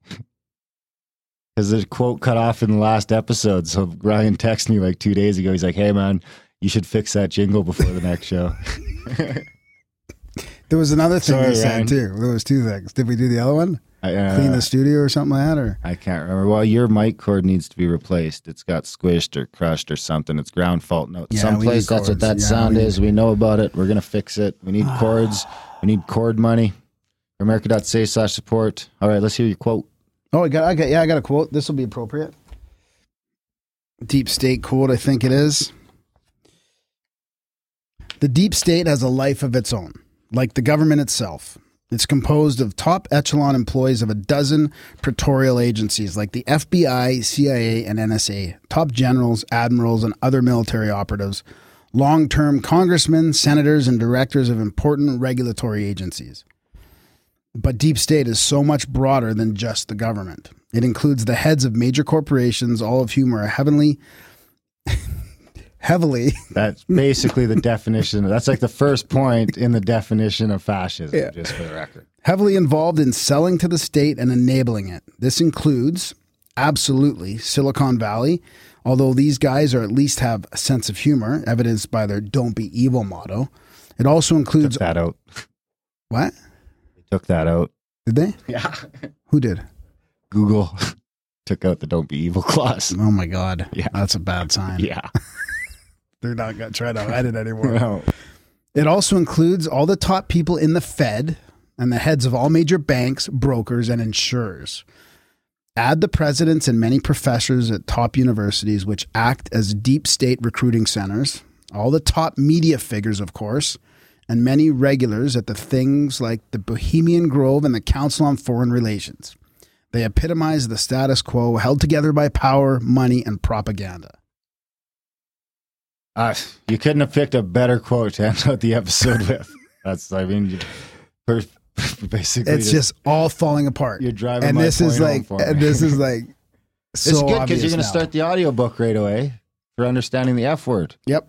Because the quote cut off in the last episode. So Ryan texted me like two days ago. He's like, hey man, you should fix that jingle before the next show. There was another thing Sorry, you said Ryan. too. There was two things. Did we do the other one? I, uh, Clean the studio or something like that? Or I can't remember. Well, your mic cord needs to be replaced. It's got squished or crushed or something. It's ground fault note. Yeah, Someplace that's what that Yeah, sound we is. We know about it. We're gonna fix it. We need cords. We need cord money. America.ca slash support. All right, let's hear your quote. Oh, I got, I got, yeah, I got a quote. This will be appropriate. Deep state quote, I think it is. The deep state has a life of its own, like the government itself. It's composed of top echelon employees of a dozen Praetorian agencies like the FBI, CIA, and NSA, top generals, admirals, and other military operatives, long term congressmen, senators, and directors of important regulatory agencies. But deep state is so much broader than just the government. It includes the heads of major corporations, all of whom are heavily, heavily That's basically the definition. That's like the first point in the definition of fascism, Yeah. just for the record. heavily involved in selling to the state and enabling it. This includes absolutely Silicon Valley, although these guys are at least have a sense of humor, evidenced by their "Don't be evil" motto. It also includes Took that out. what? Took that out. Did they? Yeah. Who did? Google took out the "Don't be evil" clause. Oh my god. Yeah. That's a bad sign. Yeah. They're not gonna try to hide it anymore. No. It also includes all the top people in the Fed and the heads of all major banks, brokers, and insurers. Add the presidents and many professors at top universities, which act as deep state recruiting centers, all the top media figures, of course, and many regulars at the things like the Bohemian Grove and the Council on Foreign Relations. They epitomize the status quo held together by power, money, and propaganda. Uh, you couldn't have picked a better quote to end out the episode with. That's, I mean, per, basically, It's just all falling apart. you're driving. and this is like and this is like so it's good because you're going to start the audiobook right away for understanding the F word. Yep,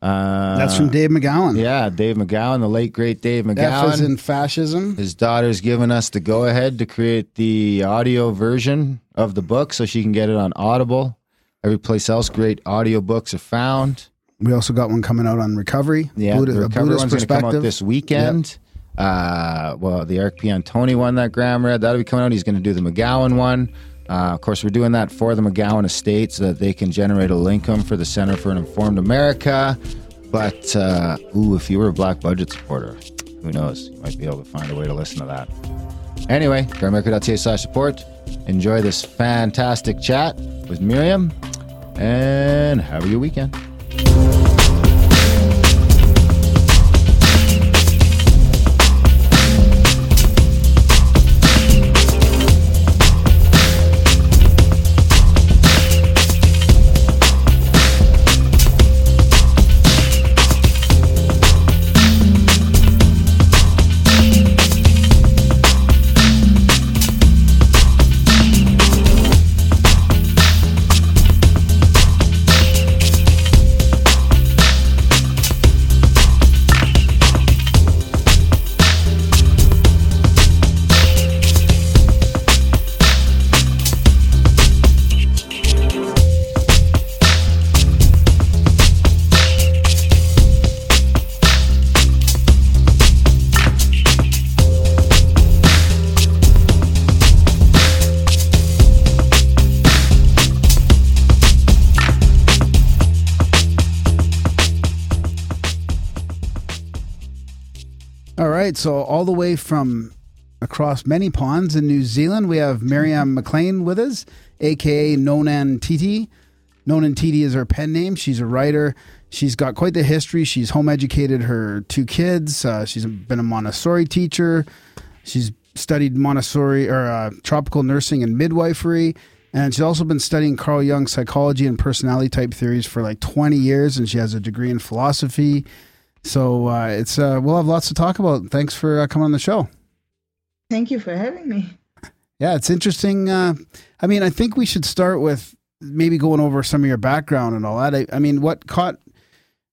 Uh, that's from Dave McGowan. Yeah, Dave McGowan, the late great Dave F McGowan. is in fascism. His daughter's given us the go ahead to create the audio version of the book so she can get it on Audible. Every place else great audio books are found. We also got one coming out on recovery. Yeah, Buddha- the recovery one's going to come out this weekend. Uh, well, the Eric Piantoni one that Graham read, that'll be coming out. He's going to do the McGowan one. Uh, of course, we're doing that for the McGowan Estate so that they can generate a income for the Center for an Informed America. But, uh, ooh, if you were a Black Budget supporter, who knows? You might be able to find a way to listen to that. Anyway, grimerica.ca slash support. Enjoy this fantastic chat with Mirjam and have a good weekend. So all the way from across many ponds in New Zealand, we have Mirjam MacLean with us, aka Nonen Titi. Nonen Titi is her pen name. She's a writer. She's got quite the history. She's home educated her two kids. Uh, she's been a Montessori teacher. She's studied Montessori or uh, tropical nursing and midwifery. And she's also been studying Carl Jung's psychology and personality type theories for like 20 years. And she has a degree in philosophy. So uh, it's uh, we'll have lots to talk about. Thanks for uh, coming on the show. Thank you for having me. Yeah, it's interesting. Uh, I mean, I think we should start with maybe going over some of your background and all that. I, I mean, what caught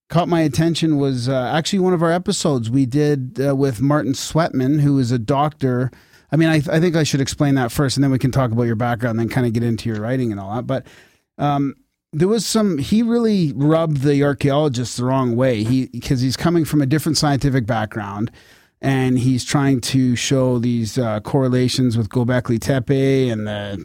caught my attention was uh, actually one of our episodes we did uh, with Martin Sweatman, who is a doctor. I mean, I, I think I should explain that first, and then we can talk about your background, and then kind of get into your writing and all that. But um, there was some. He really rubbed the archaeologists the wrong way. He because he's coming from a different scientific background and he's trying to show these uh, correlations with Gobekli Tepe and the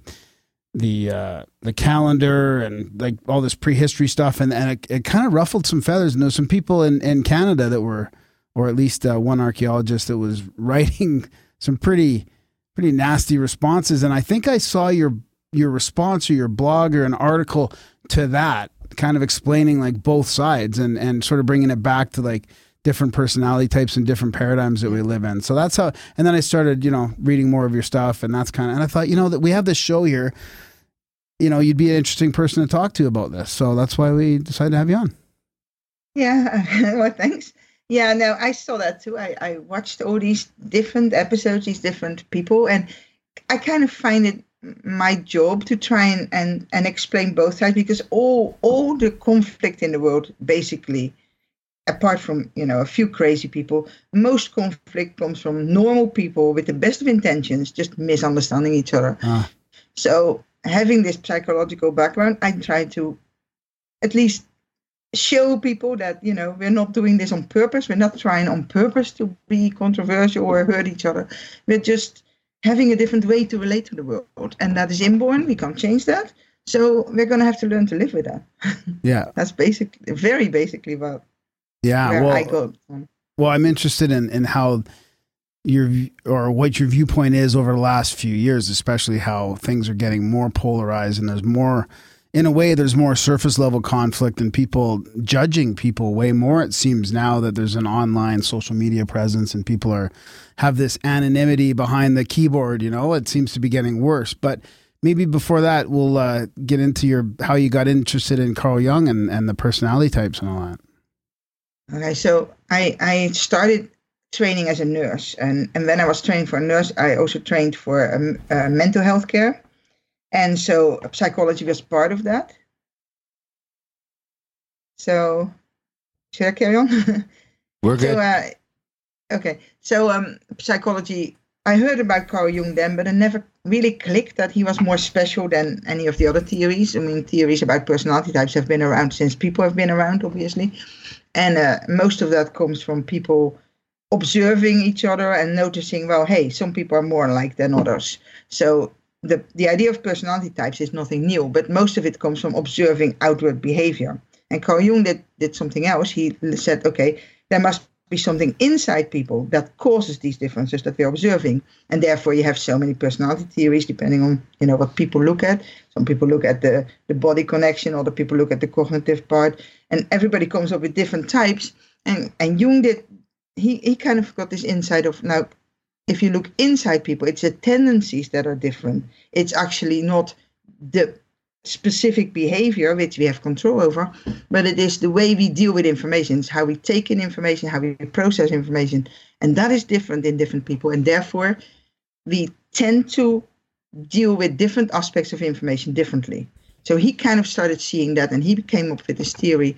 the uh, the calendar and like all this prehistory stuff, and, and it, it kind of ruffled some feathers. And there there's some people in, in Canada that were, or at least uh, one archaeologist that was writing some pretty pretty nasty responses. And I think I saw your your response or your blog or an article to that, kind of explaining like both sides and and sort of bringing it back to like different personality types and different paradigms that we mm-hmm. live in. So that's how, and then I started, you know, reading more of your stuff and that's kind of, and I thought, you know, that we have this show here, you know, you'd be an interesting person to talk to about this. So that's why we decided to have you on. Yeah, well, thanks. Yeah, no, I saw that too. I, I watched all these different episodes, these different people, and I kind of find it my job to try and, and, and explain both sides because all all the conflict in the world basically apart from you know a few crazy people most conflict comes from normal people with the best of intentions just misunderstanding each other. Ah. so having this psychological background i try to at least show people that you know we're not doing this on purpose. We're not trying on purpose to be controversial or hurt each other. We're just having a different way to relate to the world and that is inborn we can't change that so we're going to have to learn to live with that Yeah. that's basically very basically about Yeah. well, I go. Well, I'm interested in, in how your or what your viewpoint is over the last few years, especially how things are getting more polarized and there's more, in a way, there's more surface level conflict and people judging people way more. It seems now that there's an online social media presence and people are have this anonymity behind the keyboard. You know, it seems to be getting worse. But maybe before that, we'll uh, get into your how you got interested in Carl Jung and, and the personality types and all that. Okay, so I I started training as a nurse, and and when I was training for a nurse, I also trained for um, uh, mental health care, and so psychology was part of that. So, should I carry on? We're good. So, uh, okay. So, um, psychology. I heard about Carl Jung then, but it never really clicked that he was more special than any of the other theories. I mean, theories about personality types have been around since people have been around, obviously, and uh, most of that comes from people observing each other and noticing, well, hey, some people are more alike than others. So the the idea of personality types is nothing new, but most of it comes from observing outward behavior. And Carl Jung did, did something else. He said, okay, there must be something inside people that causes these differences that we're observing. And therefore you have so many personality theories depending on, you know, what people look at. Some people look at the, the body connection, other people look at the cognitive part, and everybody comes up with different types. And and Jung did he, he kind of got this insight of now if you look inside people, it's the tendencies that are different. It's actually not the specific behavior which we have control over, but it is the way we deal with information, it's how we take in information, how we process information, and that is different in different people, and therefore we tend to deal with different aspects of information differently. So he kind of started seeing that, and he came up with this theory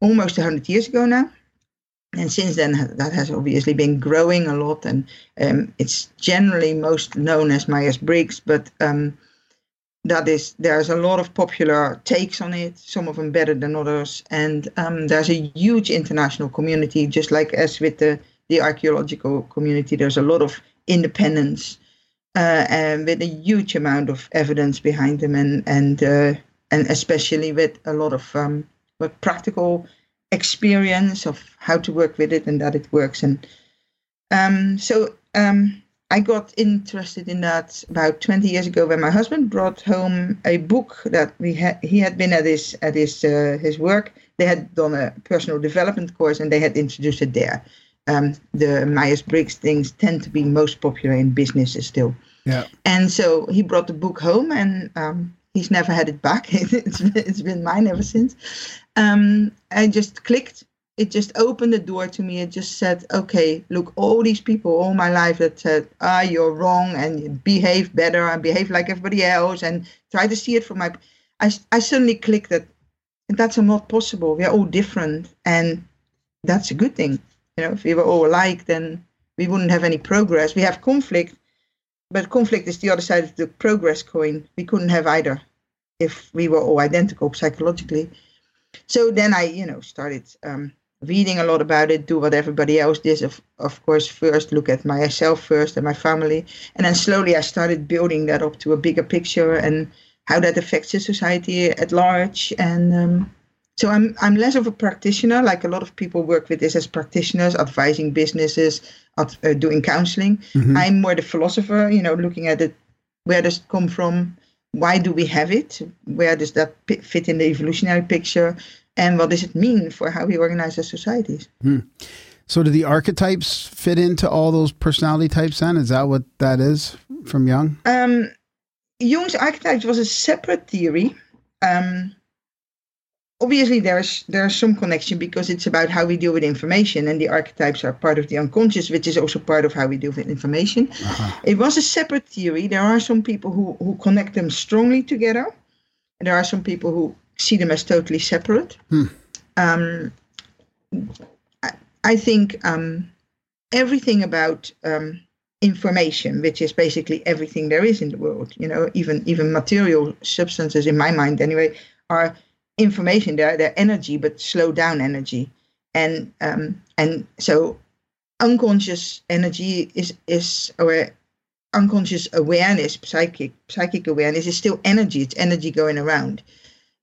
almost 100 years ago now. And since then, that has obviously been growing a lot, and um, it's generally most known as Myers Briggs. But um, that is there's a lot of popular takes on it some of them better than others and um, there's a huge international community just like as with the the archaeological community there's a lot of independence uh, and with a huge amount of evidence behind them and and uh, and especially with a lot of um, practical experience of how to work with it and that it works and um, so um, I got interested in that about 20 years ago when my husband brought home a book that we had. He had been at his at his uh, his work. They had done a personal development course and they had introduced it there. Um, the Myers Briggs things tend to be most popular in businesses still. Yeah. And so he brought the book home and um, he's never had it back. it's, it's been mine ever since. Um, I just clicked it just opened the door to me. It just said, okay, look, all these people all my life that said, ah, you're wrong and behave better and behave like everybody else and try to see it from my. I, I suddenly clicked that that's not possible. We're all different and that's a good thing. You know, if we were all alike, then we wouldn't have any progress. We have conflict, but conflict is the other side of the progress coin. We couldn't have either if we were all identical psychologically. So then I, you know, started um, reading a lot about it, do what everybody else did. Of, of course, first look at myself first and my family. And then slowly I started building that up to a bigger picture and how that affects the society at large. And um, so I'm, I'm less of a practitioner, like a lot of people work with this as practitioners, advising businesses, uh, doing counseling. Mm-hmm. I'm more the philosopher, you know, looking at it. Where does it come from? Why do we have it? Where does that fit in the evolutionary picture? and what does it mean for how we organize our societies? Hmm. So, do the archetypes fit into all those personality types? Then is that what that is from Jung? Um, Jung's archetypes was a separate theory. Um, obviously, there's there's some connection because it's about how we deal with information, and the archetypes are part of the unconscious, which is also part of how we deal with information. Uh-huh. It was a separate theory. There are some people who who connect them strongly together, and there are some people who see them as totally separate. Hmm. Um, I, I, think um, everything about um, information, which is basically everything there is in the world, you know, even even material substances, in my mind anyway, are information. They're they're energy, but slow down energy, and um, and so unconscious energy is is or unconscious awareness, psychic psychic awareness is still energy. It's energy going around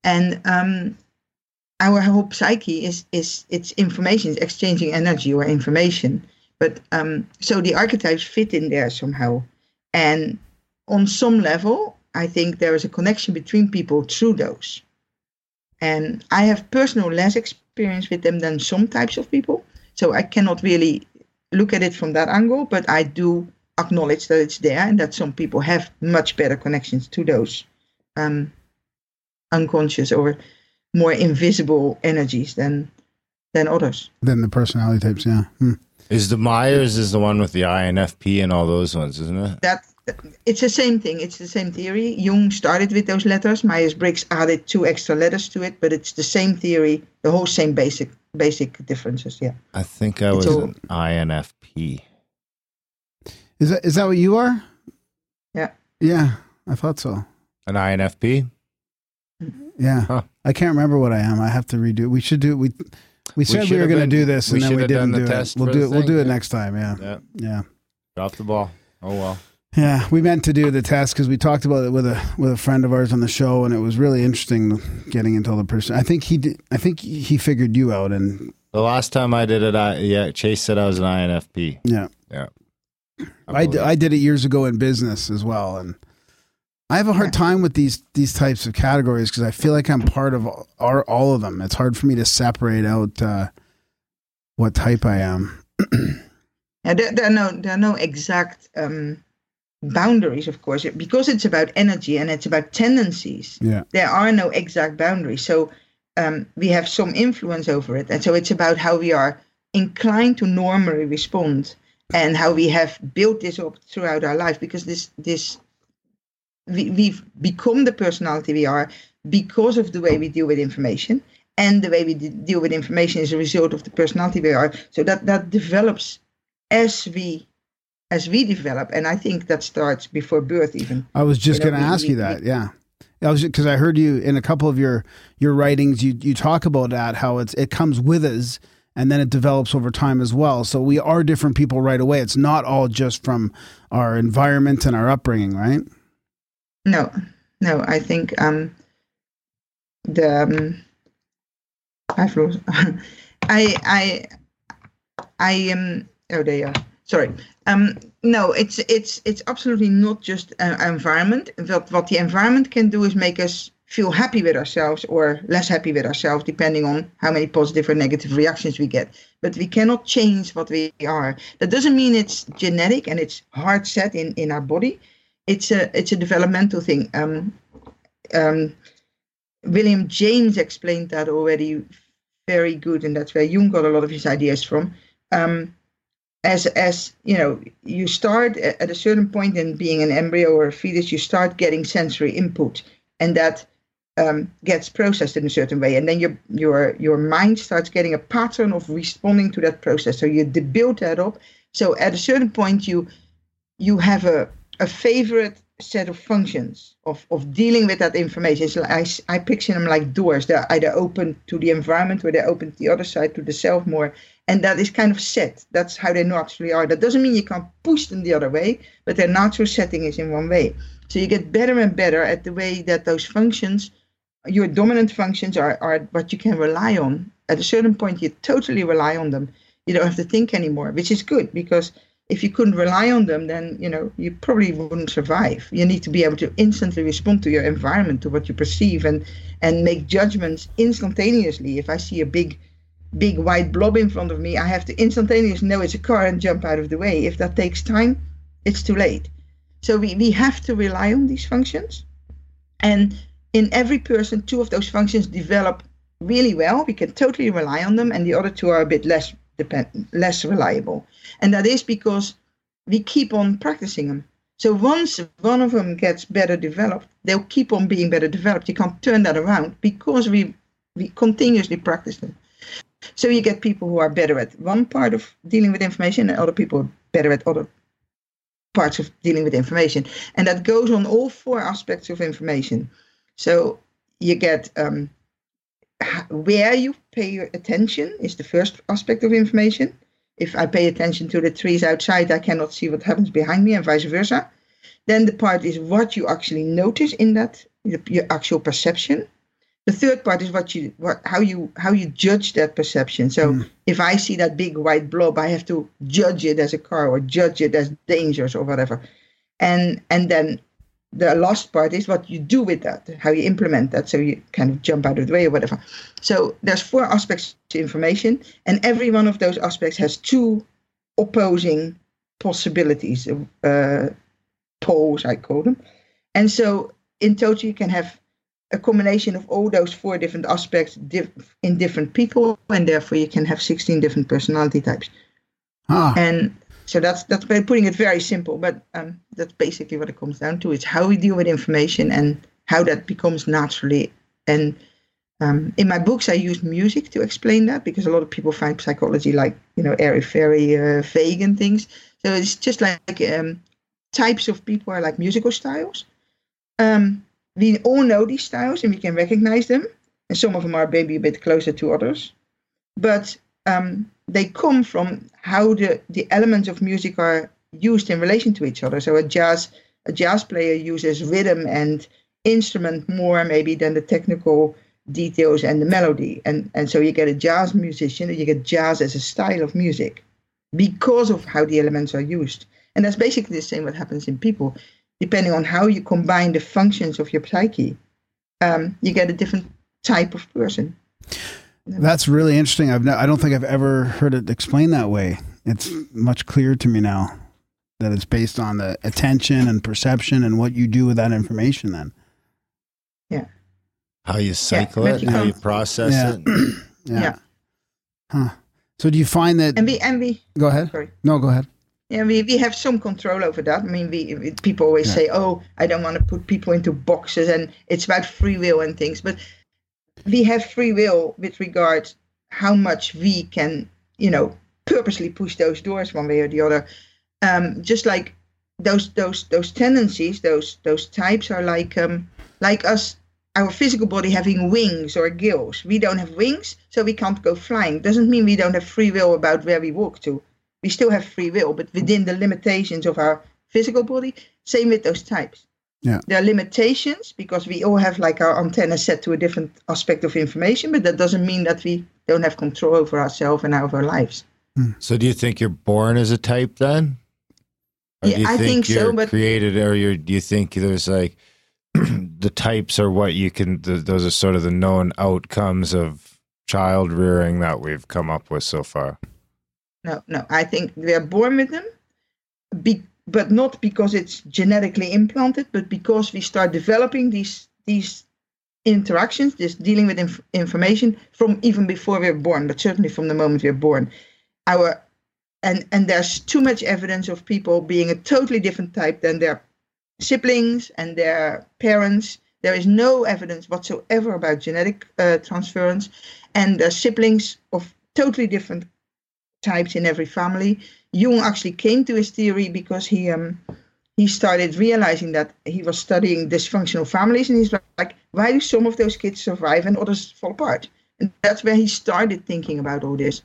and um, our whole psyche is is it's information, it's exchanging energy or information. But um, so the archetypes fit in there somehow, and on some level, I think there is a connection between people through those. And I have personal less experience with them than some types of people, so I cannot really look at it from that angle. But I do acknowledge that it's there and that some people have much better connections to those. Um, unconscious or more invisible energies than than others. Than the personality types, yeah. Hmm. Is the Myers is the one with the INFP and all those ones, isn't it? That it's the same thing. It's the same theory. Jung started with those letters. Myers Briggs added two extra letters to it, but it's the same theory. The whole same basic basic differences. Yeah. I think I was all, an INFP. Is that is that what you are? Yeah. Yeah, I thought so. An INFP. Mm-hmm. Yeah, huh. I can't remember what I am. I have to redo. We should do. We we said we, we were going to do this, and then we didn't do it. We'll do it. We'll do it next time. Yeah. yeah. Yeah. Drop the ball. Oh well. Yeah, we meant to do the test because we talked about it with a with a friend of ours on the show, and it was really interesting getting into the person. I think he did. I think he figured you out, and The last time I did it, I yeah, Chase said I was an INFP. yeah, Yeah. I, d- I did it years ago in business as well, and I have a hard time with these these types of categories because I feel like I'm part of all, all all of them. It's hard for me to separate out uh, what type I am. Yeah, there, there are no there are no exact um, boundaries, of course, because it's about energy and it's about tendencies. Yeah. There are no exact boundaries, so um, we have some influence over it, and so it's about how we are inclined to normally respond and how we have built this up throughout our life. Because this this we, we've become the personality we are because of the way we deal with information and the way we de- deal with information is a result of the personality we are so that that develops as we as we develop and i think that starts before birth even I was just You know, going to ask we- you that. Yeah. I was because I heard you in a couple of your your writings. You you talk about that how it's it comes with us and then it develops over time as well. So we are different people right away. It's not all just from our environment and our upbringing, right? no no i think um the um, i've lost i i i am oh there you are sorry. Um no it's it's it's absolutely not just uh, environment. What what the environment can do is make us feel happy with ourselves or less happy with ourselves depending on how many positive or negative reactions we get. But we cannot change what we are. That doesn't mean it's genetic and it's hard set in in our body. It's a it's a developmental thing. Um um william james explained that already very good and that's where jung got a lot of his ideas from. Um as as you know you start at a certain point in being an embryo or a fetus you start getting sensory input and that um, gets processed in a certain way and then your your your mind starts getting a pattern of responding to that process so you build that up so at a certain point you you have a a favorite set of functions of, of dealing with that information. So I, I picture them like doors. They're either open to the environment or they're open to the other side, to the self more. And that is kind of set. That's how they naturally are. That doesn't mean you can't push them the other way, but their natural setting is in one way. So you get better and better at the way that those functions, your dominant functions, are, are what you can rely on. At a certain point, you totally rely on them. You don't have to think anymore, which is good because if you couldn't rely on them, then you know you probably wouldn't survive. You need to be able to instantly respond to your environment, to what you perceive, and and make judgments instantaneously. If I see a big, big white blob in front of me, I have to instantaneously know it's a car and jump out of the way. If that takes time, it's too late. So we, we have to rely on these functions, and in every person, two of those functions develop really well. We can totally rely on them, and the other two are a bit less depend less reliable. And that is because we keep on practicing them. So once one of them gets better developed, they'll keep on being better developed. You can't turn that around because we we continuously practice them. So you get people who are better at one part of dealing with information, and other people are better at other parts of dealing with information, and that goes on all four aspects of information. So you get um, where you pay your attention is the first aspect of information. If I pay attention to the trees outside, I cannot see what happens behind me, and vice versa. Then the part is what you actually notice in that, your actual perception. The third part is what you, what, how you, how you judge that perception. So if I see that big white blob, I have to judge it as a car or judge it as dangerous or whatever. And and then the last part is what you do with that, how you implement that, so you kind of jump out of the way or whatever. So there's four aspects to information, and every one of those aspects has two opposing possibilities, uh, poles I call them. And so in total, you can have a combination of all those four different aspects diff- in different people, and therefore you can have 16 different personality types. Ah, And so that's that's by putting it very simple, but um, that's basically what it comes down to. It's how we deal with information and how that becomes naturally. And um, in my books, I use music to explain that because a lot of people find psychology like you know airy fairy, uh, vague and things. So it's just like um, types of people are like musical styles. Um, we all know these styles and we can recognize them, and some of them are maybe a bit closer to others, but um, they come from how the, the elements of music are used in relation to each other. So a jazz a jazz player uses rhythm and instrument more maybe than the technical details and the melody. And and so you get a jazz musician, and you get jazz as a style of music because of how the elements are used. And that's basically the same what happens in people. Depending on how you combine the functions of your psyche, um, you get a different type of person. That's really interesting. I've no, I don't think I've ever heard it explained that way. It's much clearer to me now that it's based on the attention and perception and what you do with that information. Then, Yeah. How you cycle but it, you how you process Yeah. it. yeah. Yeah. Huh. So do you find that? And we and we go ahead. sorry. No, go ahead. Yeah, we, we have some control over that. I mean, we, we people always say, "Oh, I don't want to put people into boxes," and it's about free will and things. But we have free will with regard how much we can, you know, purposely push those doors one way or the other. Um, just like those those those tendencies, those those types are like um, like us, our physical body having wings or gills. We don't have wings, so we can't go flying. Doesn't mean we don't have free will about where we walk to we still have free will, but within the limitations of our physical body. Same with those types. Yeah. There are limitations because we all have like our antenna set to a different aspect of information, but that doesn't mean that we don't have control over ourselves and over our lives. Hmm. So do you think you're born as a type then? Or Yeah, do you I think so, you're but- created or you're, do you think there's like the types are what you can th those are sort of the known outcomes of child rearing that we've come up with so far. No, no. I think we are born with them, be, but not because it's genetically implanted, but because we start developing these these interactions, this dealing with inf- information from even before we're born, but certainly from the moment we're born. Our and and there's too much evidence of people being a totally different type than their siblings and their parents. There is no evidence whatsoever about genetic uh, transference, and there's siblings of totally different types in every family. Jung actually came to his theory because he um, he started realizing that he was studying dysfunctional families, and he's like, why do some of those kids survive and others fall apart? And that's where he started thinking about all this.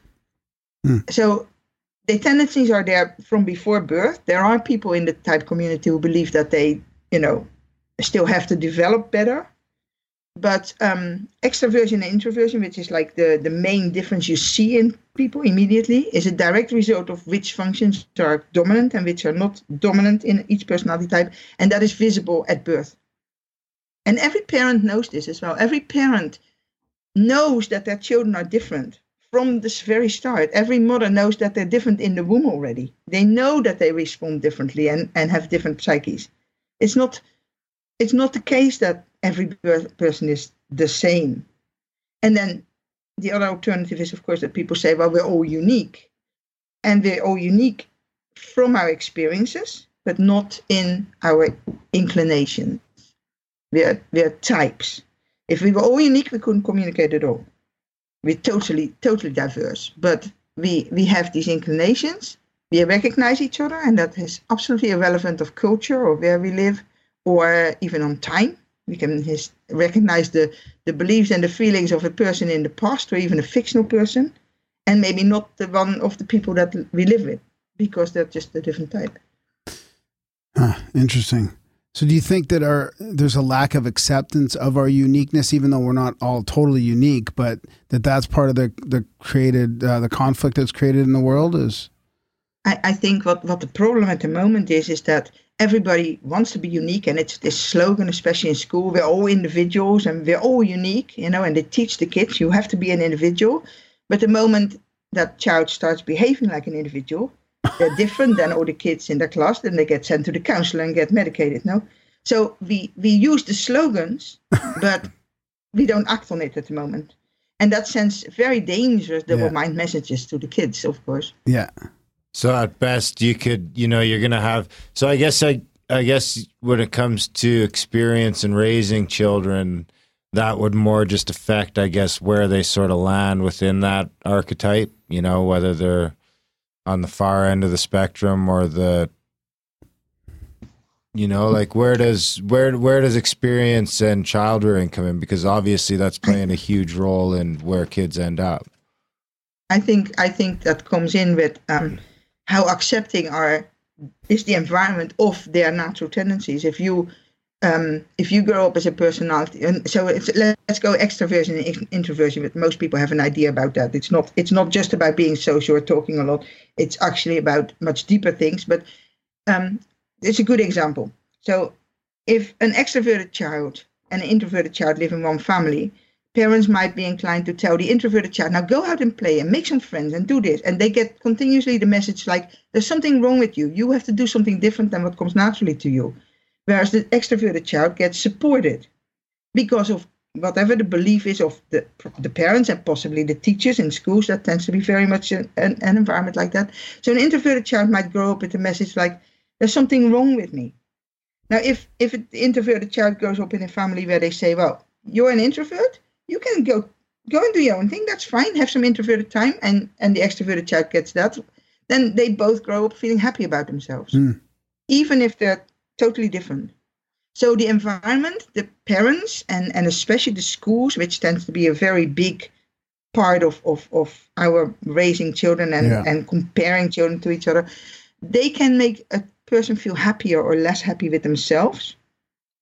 So the tendencies are there from before birth. There are people in the type community who believe that they, you know, still have to develop better. But um, extroversion and introversion, which is like the, the main difference you see in people immediately, is a direct result of which functions are dominant and which are not dominant in each personality type. And that is visible at birth. And every parent knows this as well. Every parent knows that their children are different from this very start. Every mother knows that they're different in the womb already. They know that they respond differently and, and have different psyches. It's not it's not the case that every person is the same. And then the other alternative is, of course, that people say, well, we're all unique. And we're all unique from our experiences, but not in our inclinations. We're, we're types. If we were all unique, we couldn't communicate at all. We're totally, totally diverse. But we, we have these inclinations. We recognize each other, and that is absolutely irrelevant of culture or where we live or even on time. We can his, recognize the, the beliefs and the feelings of a person in the past or even a fictional person, and maybe not the one of the people that we live with because they're just a different type. Huh, interesting. So, do you think that our there's a lack of acceptance of our uniqueness, even though we're not all totally unique, but that that's part of the the created uh, the conflict that's created in the world? Is I, I think what, what the problem at the moment is is that everybody wants to be unique and it's this slogan especially in school we're all individuals and we're all unique you know and they teach the kids you have to be an individual. But the moment that child starts behaving like an individual they're different than all the kids in their class then they get sent to the counselor and get medicated no? So we we use the slogans but we don't act on it at the moment. And that sends very dangerous double Yeah. mind messages to the kids of course. Yeah, So at best, you could, you know, you're gonna have. So I guess I, I guess when it comes to experience and raising children, that would more just affect, I guess, where they sort of land within that archetype. You know, whether they're on the far end of the spectrum or the, you know, like where does where where does experience and child rearing come in? Because obviously that's playing a huge role in where kids end up. I think I think that comes in with um, how accepting are is the environment of their natural tendencies. If you um, if you grow up as a personality, and so let's go extroversion and introversion. But most people have an idea about that. It's not it's not just about being social or talking a lot. It's actually about much deeper things. But um, it's a good example. So if an extroverted child and an introverted child live in one family, parents might be inclined to tell the introverted child, now go out and play and make some friends and do this. And they get continuously the message like, there's something wrong with you. You have to do something different than what comes naturally to you. Whereas the extroverted child gets supported because of whatever the belief is of the, the parents and possibly the teachers in schools. That tends to be very much an, an, environment like that. So an introverted child might grow up with a message like, there's something wrong with me. Now, if if an introverted child grows up in a family where they say, "Well, you're an introvert, you can go go and do your own thing. That's fine. Have some introverted time," and and the extroverted child gets that, then they both grow up feeling happy about themselves, Mm. even if they're totally different. So the environment, the parents, and and especially the schools, which tends to be a very big part of of, of our raising children and, Yeah. and comparing children to each other, they can make a person feel happier or less happy with themselves.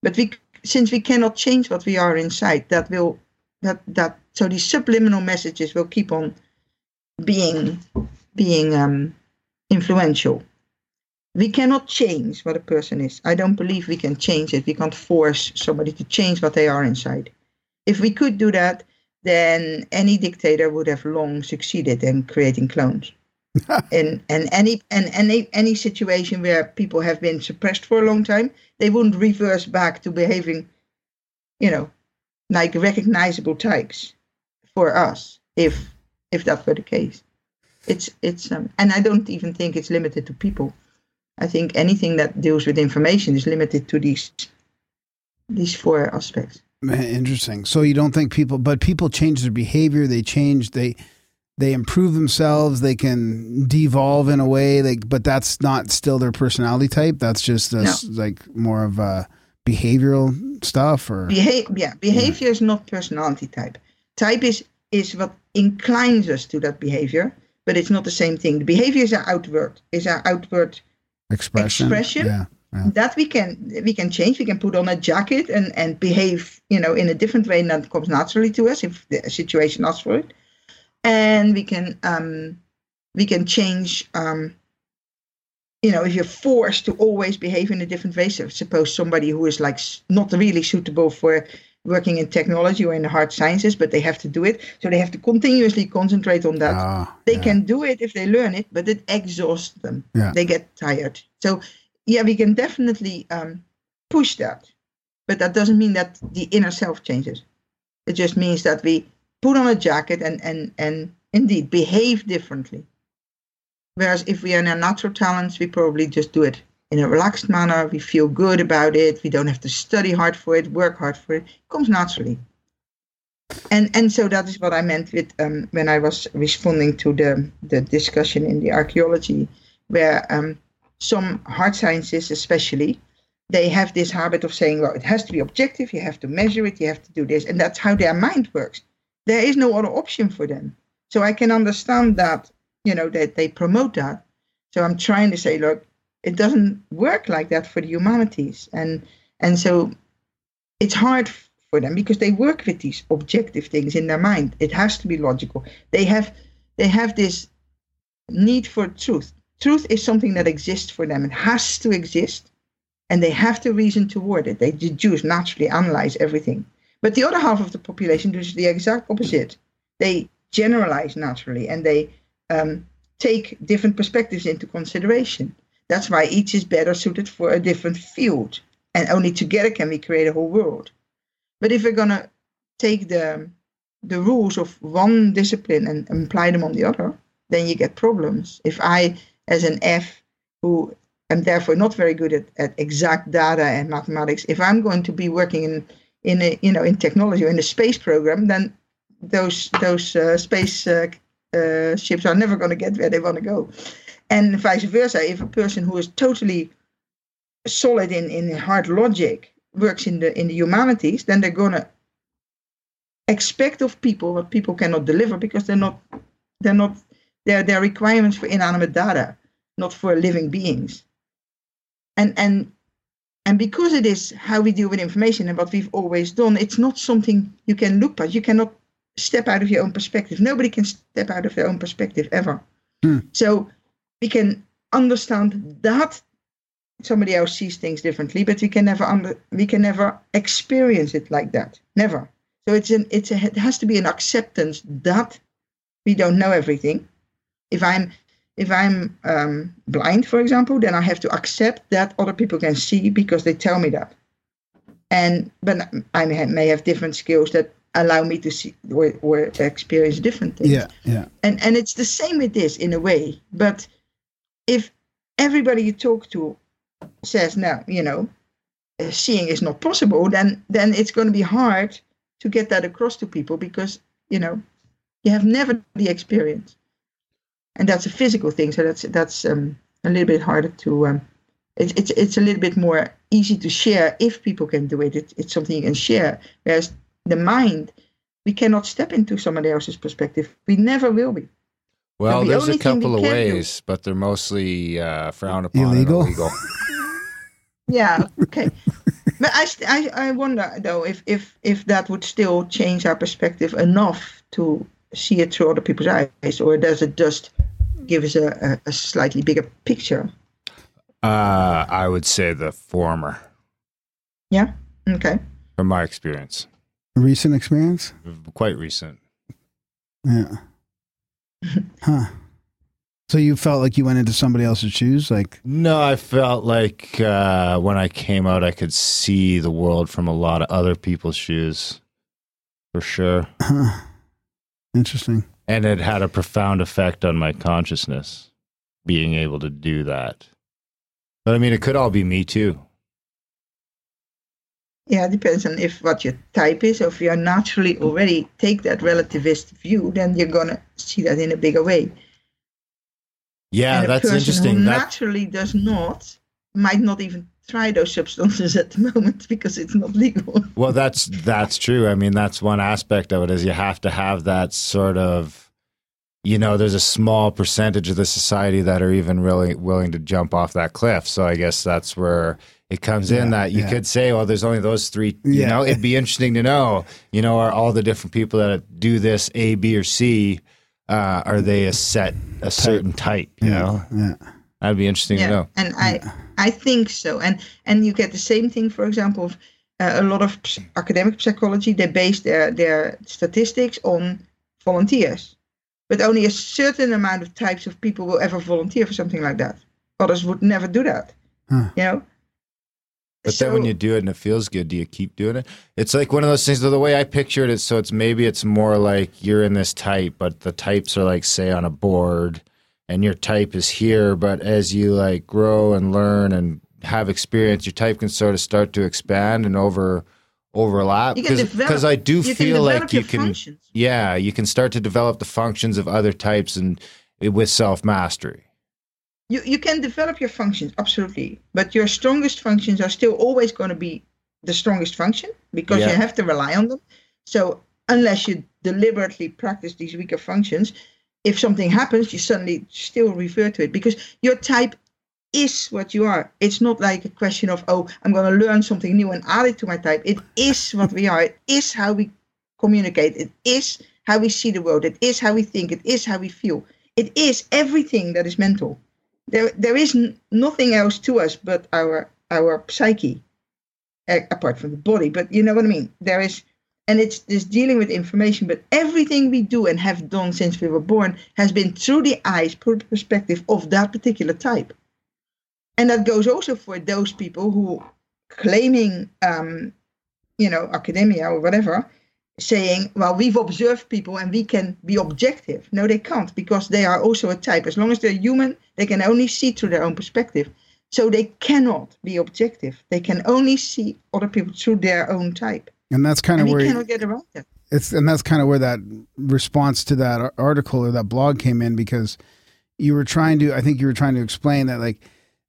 But we, since we cannot change what we are inside, that will that that so these subliminal messages will keep on being being um, influential. We cannot change what a person is. I don't believe we can change it. We can't force somebody to change what they are inside. If we could do that, then any dictator would have long succeeded in creating clones. and and any and any any situation where people have been suppressed for a long time, they wouldn't reverse back to behaving, you know, like recognizable types for us if if that were the case. It's it's um, and I don't even think it's limited to people. I think anything that deals with information is limited to these these four aspects. Interesting. So you don't think people, but people change their behavior. They change. They they improve themselves. They can devolve in a way. Like, but that's not still their personality type. That's just a, s- like more of a behavioral stuff. Or Beha- yeah, behavior is not personality type. Type is is what inclines us to that behavior, but it's not the same thing. The behavior is our outward is our outward expression. expression? Yeah. Yeah. that we can we can change. We can put on a jacket and and behave, you know, in a different way that comes naturally to us if the situation asks for it, and we can um we can change um you know if you're forced to always behave in a different way. So suppose somebody who is like not really suitable for working in technology or in the hard sciences but they have to do it. So they have to continuously concentrate on that. Ah, they yeah. can do it if they learn it but it exhausts them. Yeah. they get tired. So yeah we can definitely um, push that but that doesn't mean that the inner self changes. It just means that we put on a jacket and and and indeed behave differently whereas if we are in our natural talents we probably just do it in a relaxed manner we feel good about it we don't have to study hard for it work hard for it it comes naturally and and so that is what I meant with um, when I was responding to the the discussion in the archaeology, where um, some hard sciences, especially, they have this habit of saying, well, it has to be objective. You have to measure it. You have to do this, and that's how their mind works. There is no other option for them. So I can understand that you know that they promote that. So I'm trying to say, look, it doesn't work like that for the humanities, and and so it's hard for them because they work with these objective things in their mind. It has to be logical. They have they have this need for truth. Truth is something that exists for them. It has to exist, and they have to reason toward it. They deduce, naturally analyze everything. But the other half of the population does the exact opposite. They generalize naturally, and they um, take different perspectives into consideration. That's why each is better suited for a different field, and only together can we create a whole world. But if we're gonna take the the rules of one discipline and apply them on the other, then you get problems. If I, as an F, who am therefore not very good at, at exact data and mathematics, if I'm going to be working in in a, you know in technology or in a space program, then those those uh, space uh, uh, ships are never going to get where they want to go, and vice versa. If a person who is totally solid in in hard logic works in the in the humanities, then they're gonna expect of people what people cannot deliver because they're not they're not they're they're requirements for inanimate data, not for living beings. and and and because it is how we deal with information and what we've always done, it's not something you can look past. You cannot step out of your own perspective. Nobody can step out of their own perspective ever. Hmm. So we can understand that somebody else sees things differently, but we can never under, we can never experience it like that. Never. So it's an it's a, it has to be an acceptance that we don't know everything. If I'm if I'm um, blind, for example, then I have to accept that other people can see because they tell me that. And but I may have, may have different skills that allow me to see or, or experience different things. Yeah, yeah. And and it's the same with this in a way. But if everybody you talk to says no, you know, seeing is not possible, then then it's going to be hard to get that across to people because you know you have never the experience, and that's a physical thing. So that's that's um, a little bit harder to. Um, it's it's it's a little bit more easy to share if people can do it. it. It's something you can share. Whereas the mind, we cannot step into somebody else's perspective. We never will be. Well, the there's a couple of can do- ways, but they're mostly uh, frowned upon. and Illegal? illegal. Yeah. Okay. but I, st- I I wonder though if if if that would still change our perspective enough to see it through other people's eyes, or does it just give us a, a, a slightly bigger picture? Uh, I would say the former, Yeah. Okay. from my experience, Recent experience? quite recent. Yeah. huh. So you felt like you went into somebody else's shoes? Like, No, I felt like uh, when I came out, I could see the world from a lot of other people's shoes, for sure, huh. Interesting. and it had a profound effect on my consciousness, being able to do that. But I mean, it could all be me too. Yeah, it depends on if what your type is. Or if you are naturally already take that relativist view, then you're gonna see that in a bigger way. Yeah, that's interesting. Who That naturally does not might not even try those substances at the moment because it's not legal. Well, that's that's true. I mean, that's one aspect of it is you have to have that sort of, you know, there's a small percentage of the society that are even really willing to jump off that cliff. So I guess that's where it comes in that you yeah. could say, well, there's only those three. You Yeah. know, it'd be interesting to know, you know, are all the different people that do this A, B, or C, uh, are they a set a certain type? You know, Yeah. that'd be interesting to know. and I I think so. And and you get the same thing, for example, of uh, a lot of ps- academic psychology. They base their their statistics on volunteers, but only a certain amount of types of people will ever volunteer for something like that. Others would never do that. Huh. You know. But then when you do it and it feels good, do you keep doing it? It's like one of those things. The way I pictured it, so it's maybe it's more like you're in this type, but the types are like say on a board, and your type is here. But as you like grow and learn and have experience, your type can sort of start to expand and over overlap. You can develop- Because I do feel like you can, functions. yeah, you can start to develop the functions of other types and eh, with self mastery. You, you can develop your functions absolutely but your strongest functions are still always going to be the strongest function because Yeah. you have to rely on them. So unless you deliberately practice these weaker functions if something happens you suddenly still refer to it because your type is what you are. It's not like a question of oh i'm going to learn something new and add it to my type. It is what we are. It is how we communicate. It is how we see the world. It is how we think. It is how we feel. It is everything that is mental there there is nothing else to us but our our psyche apart from the body but you know what i mean? There is and it's this dealing with information but everything we do and have done since we were born has been through the eyes perspective of that particular type. And that goes also for those people who claiming um you know academia or whatever saying, well, we've observed people and we can be objective. No, they can't because they are also a type. As long as they're human, they can only see through their own perspective. So they cannot be objective. They can only see other people through their own type. And that's kind of And where cannot get around that. it's and that's kind of where that response to that article or that blog came in because you were trying to I think you were trying to explain that like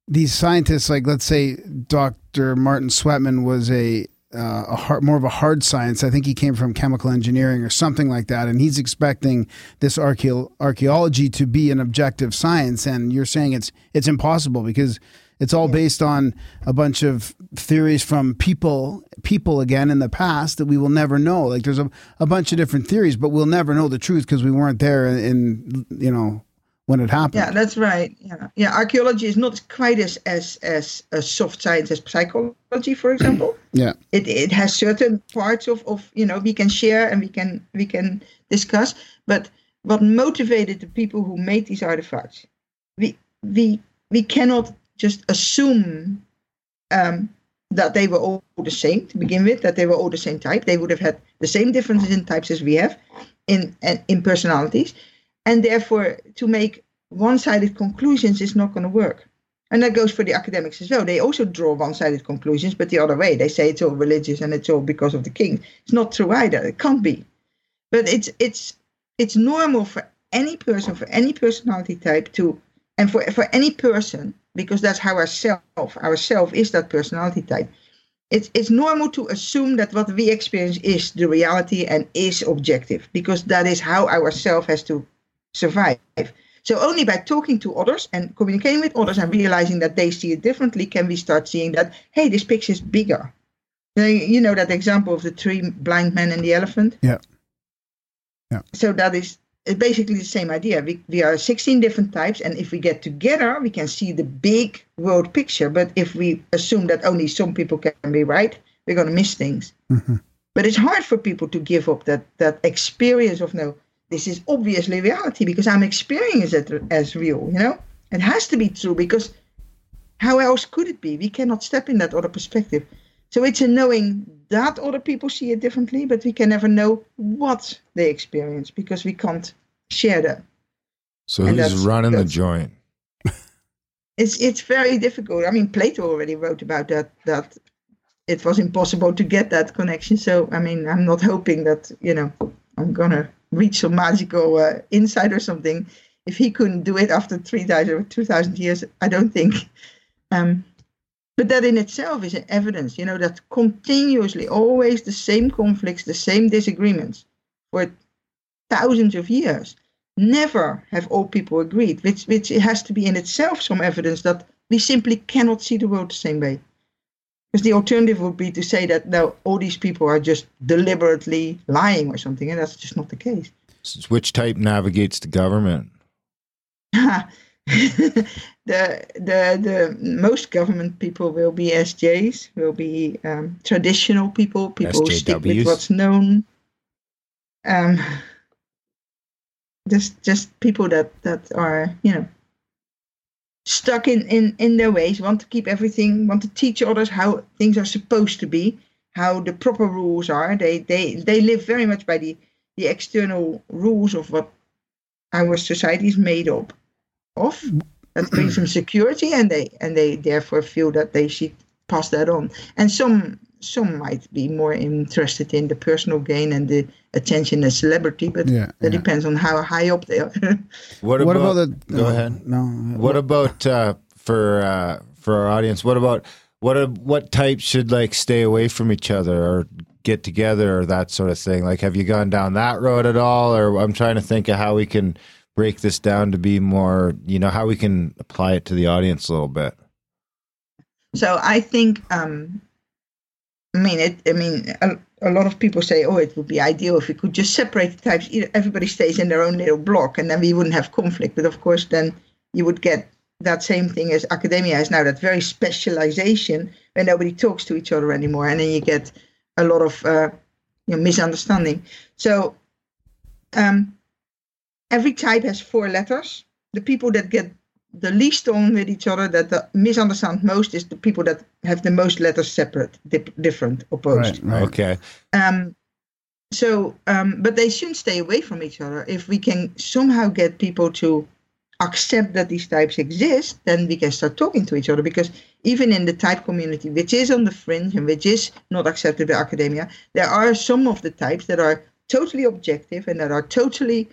these scientists like let's say Dr. Martin Sweatman was a uh, a hard, more of a hard science. I think he came from chemical engineering or something like that, and he's expecting this archaeology to be an objective science. And you're saying it's it's impossible because It's all based on a bunch of theories from people, people again in the past that we will never know. Like there's a, a bunch of different theories, but we'll never know the truth because we weren't there in, in, you know, when it happened. Yeah, that's right. Yeah, yeah. Archaeology is not quite as as as a soft science as psychology, for example. Yeah. It it has certain parts of of you know we can share and we can we can discuss, but what motivated the people who made these artifacts, we we we cannot just assume um, that they were all the same to begin with, that they were all the same type. They would have had the same differences in types as we have in in personalities, and therefore to make one-sided conclusions is not going to work. And that goes for the academics as well. They also draw one-sided conclusions, but the other way. They say it's all religious and it's all because of the king. It's not true either. It can't be. But it's it's it's normal for any person, for any personality type to, and for for any person because that's how our self, our self is that personality type. It's, it's normal to assume that what we experience is the reality and is objective because that is how our self has to survive. So only by talking to others and communicating with others and realizing that they see it differently can we start seeing that, hey, this picture is bigger. You know that example of the three blind men and the elephant? Yeah. Yeah. So that is basically the same idea. We, we are 16 different types, and if we get together, we can see the big world picture. But if we assume that only some people can be right, we're going to miss things. Mm-hmm. But it's hard for people to give up that that experience of no, this is obviously reality because I'm experiencing it as real. You know, it has to be true because how else could it be? We cannot step in that other perspective. So it's a knowing that other people see it differently, but we can never know what they experience because we can't share that. So And who's running the joint? It's it's very difficult. I mean, Plato already wrote about that that it was impossible to get that connection. So I mean, I'm not hoping that you know I'm gonna reach some magical uh, insight or something. If he couldn't do it after three thousand or two thousand years, I don't think. Um, but that in itself is an evidence, you know, that continuously, always the same conflicts, the same disagreements for thousands of years. Never have all people agreed, which which has to be in itself some evidence that we simply cannot see the world the same way. Because the alternative would be to say that no, all these people are just deliberately lying or something, and that's just not the case. Which type navigates the government? the the the most government people will be SJs, will be um, traditional people, people who stick with what's known. Um, just just people that that are you know stuck in in in their ways, want to keep everything, want to teach others how things are supposed to be, how the proper rules are. They they they live very much by the the external rules of what our society is made up of that brings them security and they and they therefore feel that they should pass that on and some some might be more interested in the personal gain and the attention and celebrity but Yeah, that yeah. depends on how high up they are What, What about, about the? Go no, ahead. No. What about uh, for uh, for our audience? What about what a, what types should like stay away from each other or get together or that sort of thing? Like, have you gone down that road at all? Or I'm trying to think of how we can break this down to be more, you know, how we can apply it to the audience a little bit. so i think um i mean it i mean a, a lot of people say oh it would be ideal if we could just separate the types. Everybody stays in their own little block and then we wouldn't have conflict. But of course then you would get that same thing as academia is now that very specialization where nobody talks to each other anymore. And then you get a lot of uh, you know, misunderstanding. So um, every type has four letters. The people that get the least on with each other that the misunderstand most is the people that have the most letters separate dip, different opposed Right. Right. Okay. um, so, um, but they shouldn't stay away from each other. If we can somehow get people to accept that these types exist, then we can start talking to each other. Because even in the type community, which is on the fringe and which is not accepted by academia, there are some of the types that are totally objective and that are totally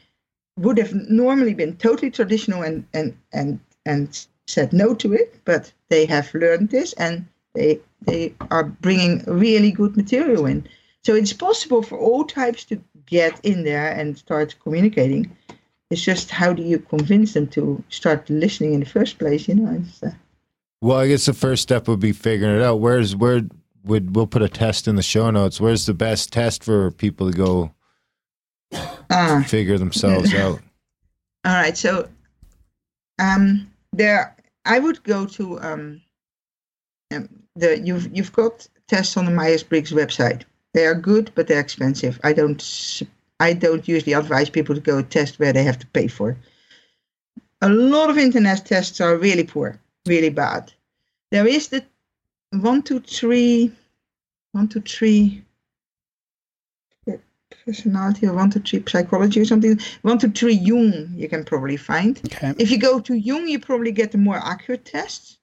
would have normally been totally traditional and and and and said no to it, but they have learned this and they they are bringing really good material in. So it's possible for all types to get in there and start communicating. It's just how do you convince them to start listening in the first place? You know, it's, uh, Well, I guess the first step would be figuring it out. Where's where would we'll put a test in the show notes. Where's the best test for people to go Ah, figure themselves out? all right. So, um, there, I would go to um, um, the you've you've got tests on the Myers Briggs website. They are good, but they're expensive. I don't I don't usually advise people to go test where they have to pay for. A lot of internet tests are really poor, really bad. There is the one, two, three, one, two, three personality or one to three psychology or something. One, two, three Jung you can probably find. Okay. If you go to Jung, you probably get the more accurate tests.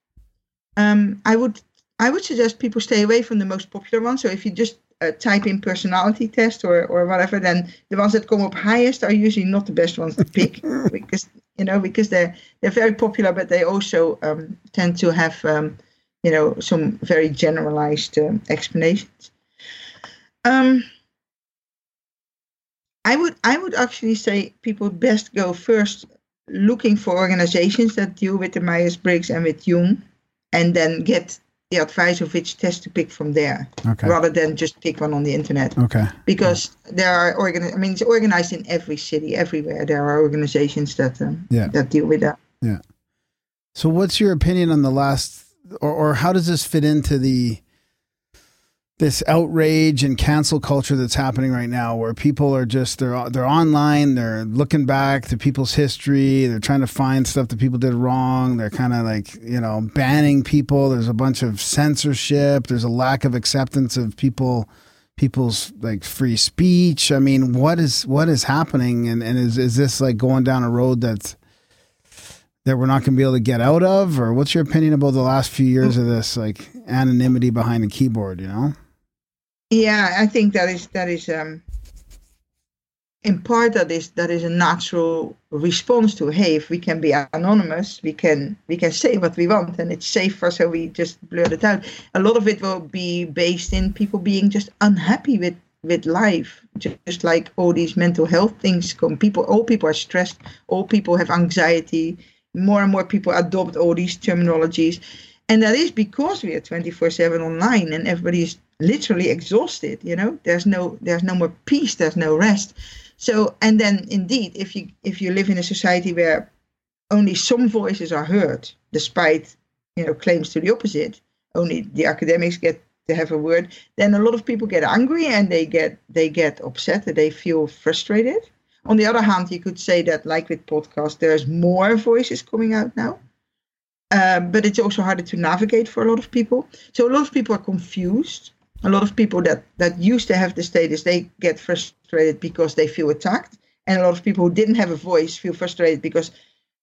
Um, I would I would suggest people stay away from the most popular ones. So if you just uh, type in personality test or, or whatever, then the ones that come up highest are usually not the best ones to pick because you know because they're they're very popular, but they also um, tend to have um, you know some very generalized um, explanations. Um, I would I would actually say people best go first looking for organizations that deal with the Myers Briggs and with Jung, and then get the advice of which test to pick from there, Okay. rather than just pick one on the internet. Okay. Because there are organ I mean it's organized in every city, everywhere. There are organizations that um, Yeah. that deal with that. Yeah. So, what's your opinion on the last, or, or how does this fit into the this outrage and cancel culture that's happening right now, where people are just they're they're online, they're looking back to people's history, they're trying to find stuff that people did wrong, they're kind of like you know banning people. There's a bunch of censorship. There's a lack of acceptance of people people's like free speech. I mean, what is what is happening, and and is is this like going down a road that's that we're not going to be able to get out of or what's your opinion about the last few years of this like anonymity behind the keyboard you know Yeah, I think that is that is um in part that is that is a natural response to hey if we can be anonymous we can we can say what we want and it's safer so we just blurt it out. A lot of it will be based in people being just unhappy with with life just like all these mental health things come. People all people are stressed all people have anxiety more and more people adopt all these terminologies. And that is because we are 24/7 online and everybody is literally exhausted you know there's no there's no more peace there's no rest so and then indeed if you if you live in a society where only some voices are heard despite you know claims to the opposite only the academics get to have a word then a lot of people get angry and they get they get upset and they feel frustrated on the other hand you could say that like with podcasts there's more voices coming out now um, but it's also harder to navigate for a lot of people. So a lot of people are confused. A lot of people that that used to have the status, they get frustrated because they feel attacked, and a lot of people who didn't have a voice feel frustrated because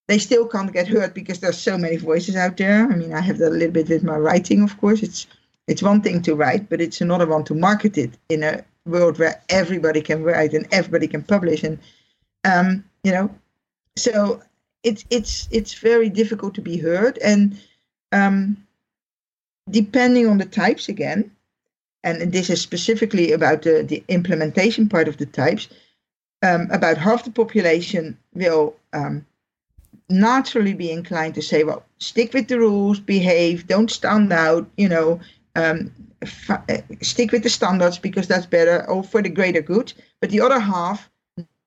they still can't get heard because there's so many voices out there. I mean, I have that a little bit with my writing, of course. It's it's one thing to write, but it's another one to market it in a world where everybody can write and everybody can publish, and um, you know, so it's it's it's very difficult to be heard and um, depending on the types again and this is specifically about the, the implementation part of the types um, about half the population will um, naturally be inclined to say well stick with the rules behave don't stand out you know um, uh, stick with the standards because that's better or for the greater good but the other half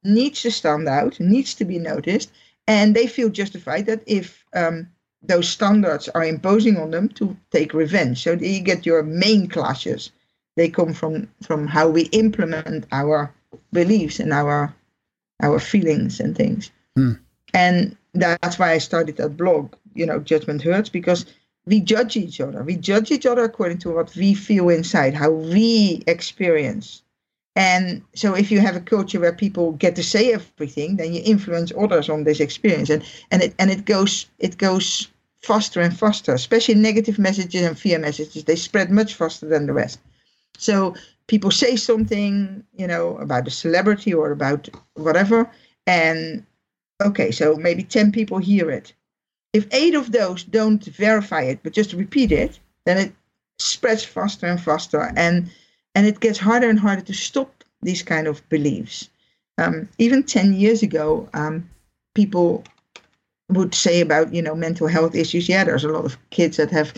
needs to stand out needs to be noticed and they feel justified that if um, those standards are imposing on them to take revenge. So you get your main clashes. They come from from how we implement our beliefs and our our feelings and things. Hmm. And that's why I started that blog. You know, Judgment Hurts because we judge each other. We judge each other according to what we feel inside, how we experience. And so if you have a culture where people get to say everything, then you influence others on this experience. And and it and it goes it goes faster and faster, especially negative messages and fear messages. They spread much faster than the rest. So people say something, you know, about a celebrity or about whatever, and okay, so maybe 10 people hear it. If eight of those don't verify it, but just repeat it, then it spreads faster and faster. And and it gets harder and harder to stop these kind of beliefs. Um, even 10 years ago, um, people would say about you know mental health issues. Yeah, there's a lot of kids that have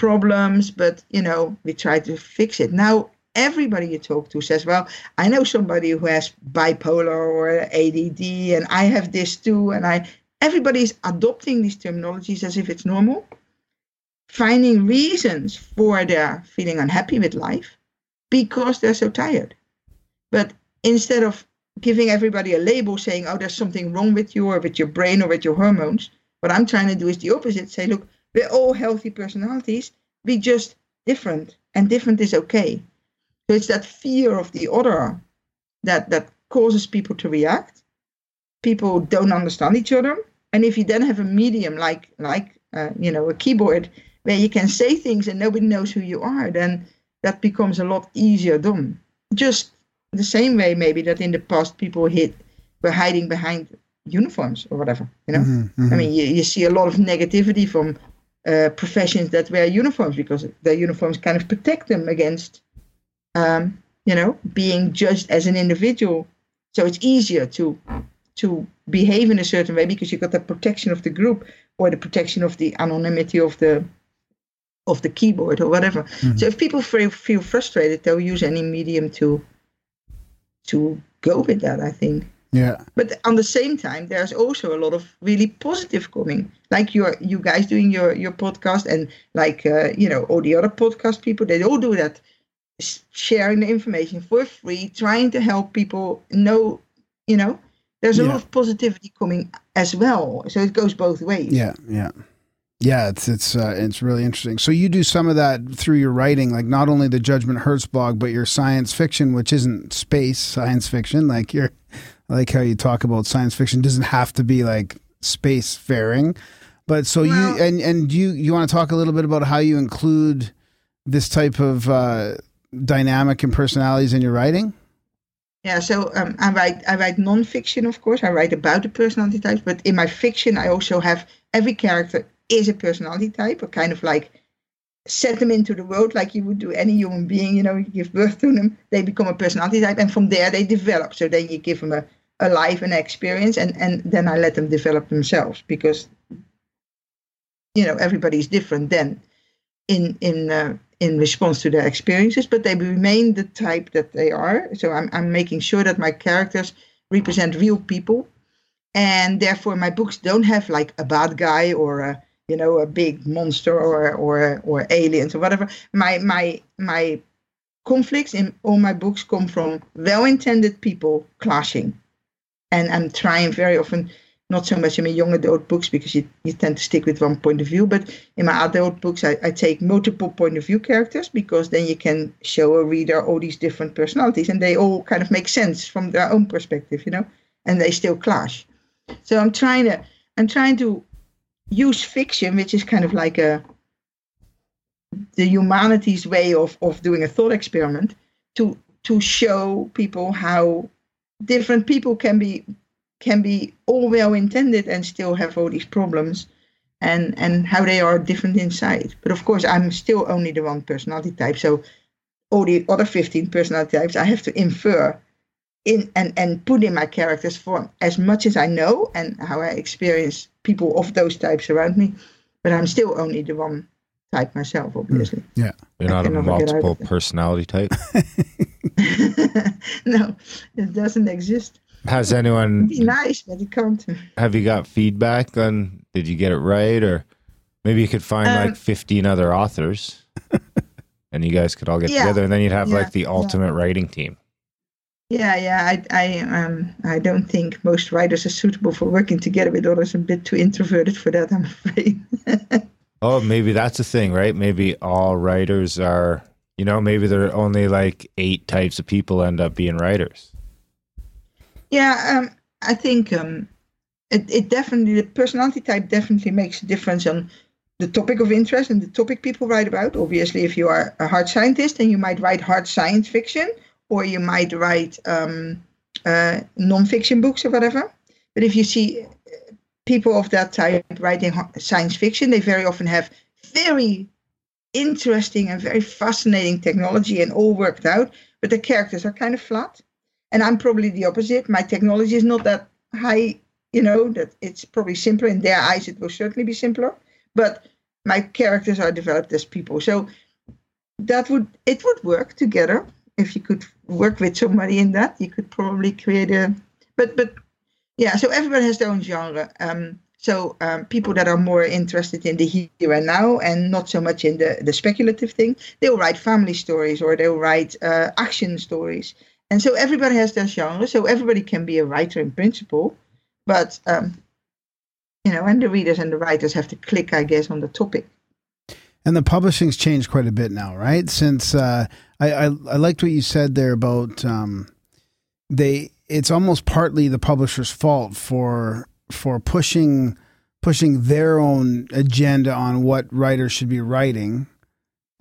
problems, but you know we try to fix it. Now everybody you talk to says, "Well, I know somebody who has bipolar or ADD, and I have this too." And I everybody's adopting these terminologies as if it's normal, finding reasons for their feeling unhappy with life because they're so tired. But instead of giving everybody a label saying, oh, there's something wrong with you or with your brain or with your hormones, what I'm trying to do is the opposite say, look, we're all healthy personalities, we just different, and different is okay. So it's that fear of the other that, that causes people to react. People don't understand each other. And if you then have a medium like like uh, you know a keyboard where you can say things and nobody knows who you are, then that becomes a lot easier done. Just the same way maybe that in the past people hid were hiding behind uniforms or whatever. You know, Mhm, mhm. I mean, you, you see a lot of negativity from uh, professions that wear uniforms because their uniforms kind of protect them against, um, you know, being judged as an individual. So it's easier to to behave in a certain way because you've got the protection of the group or the protection of the anonymity of the of the keyboard or whatever. So if people feel, feel frustrated, they'll use any medium to to go with that. I think. Yeah. But on the same time, there's also a lot of really positive coming, like your you guys doing your your podcast, and like uh, you know all the other podcast people. They all do that, sharing the information for free, trying to help people know. You know, there's a Yeah. lot of positivity coming as well. So it goes both ways. Yeah, yeah, yeah. It's it's uh, it's really interesting. So you do some of that through your writing, like not only the Judgment Hurts blog, but your science fiction, which isn't space science fiction. Like you're, I like how you talk about science fiction doesn't have to be like space faring, but so you and and you you want to talk a little bit about how you include this type of uh, dynamic and personalities in your writing. Yeah, so um, I write I write non-fiction, of course. I write about the personality types, but in my fiction, I also have every character is a personality type, or kind of like set them into the world like you would do any human being. You know, you give birth to them, they become a personality type, and from there they develop. So then you give them a, a life and experience, and and then I let them develop themselves because you know everybody's different then in in uh, in response to their experiences, but they remain the type that they are. So I'm I'm making sure that my characters represent real people, and therefore my books don't have like a bad guy or a you know a big monster or or or aliens or whatever. My my my conflicts in all my books come from well-intended people clashing, and I'm trying very often not so much in my young adult books because you, you tend to stick with one point of view, but in my adult books, I, I take multiple point of view characters because then you can show a reader all these different personalities and they all kind of make sense from their own perspective, you know, and they still clash. So I'm trying to I'm trying to use fiction, which is kind of like a the humanities way of, of doing a thought experiment to to show people how different people can be can be all well intended and still have all these problems and and how they are different inside. But of course i'm still only the one personality type. So all the other 15 personality types i have to infer in and and put in my characters for as much as i know and how i experience people of those types around me. But i'm still only the one type myself obviously Yeah. You're not a can never get out of multiple personality type. no it doesn't exist Has it'd anyone be nice but it can't have you got feedback on did you get it right or maybe you could find Um, like 15 other authors and you guys could all get Yeah. together and then you'd have Yeah. like the ultimate writing team. Yeah, yeah. I, I, um, I don't think most writers are suitable for working together with others. I'm a bit too introverted for that, I'm afraid. Oh, maybe that's the thing, right? Maybe all writers are, you know, maybe there are only like eight types of people end up being writers. yeah, um, I think um, it, it definitely the personality type definitely makes a difference on the topic of interest and the topic people write about. Obviously, if you are a hard scientist, then you might write hard science fiction, or you might write um, uh, non-fiction books or whatever. But if you see people of that type writing science fiction, they very often have very interesting and very fascinating technology and all worked out, but the characters are kind of flat. And I'm probably the opposite. My technology is not that high you know, that it's probably simpler in their eyes. It will certainly be simpler, but my characters are developed as people. So that would it would work together if you could work with somebody in that. You could probably create a, but but yeah. So everybody has their own genre. Um, so um, people that are more interested in the here and now and not so much in the, the speculative thing, they'll write family stories or they'll write uh, action stories. And so everybody has their genre. So everybody can be a writer in principle, but um, you know, and the readers and the writers have to click, I guess, on the topic. And the publishing's changed quite a bit now, right? Since uh, I, I, I liked what you said there about um, they. It's almost partly the publisher's fault for for pushing pushing their own agenda on what writers should be writing.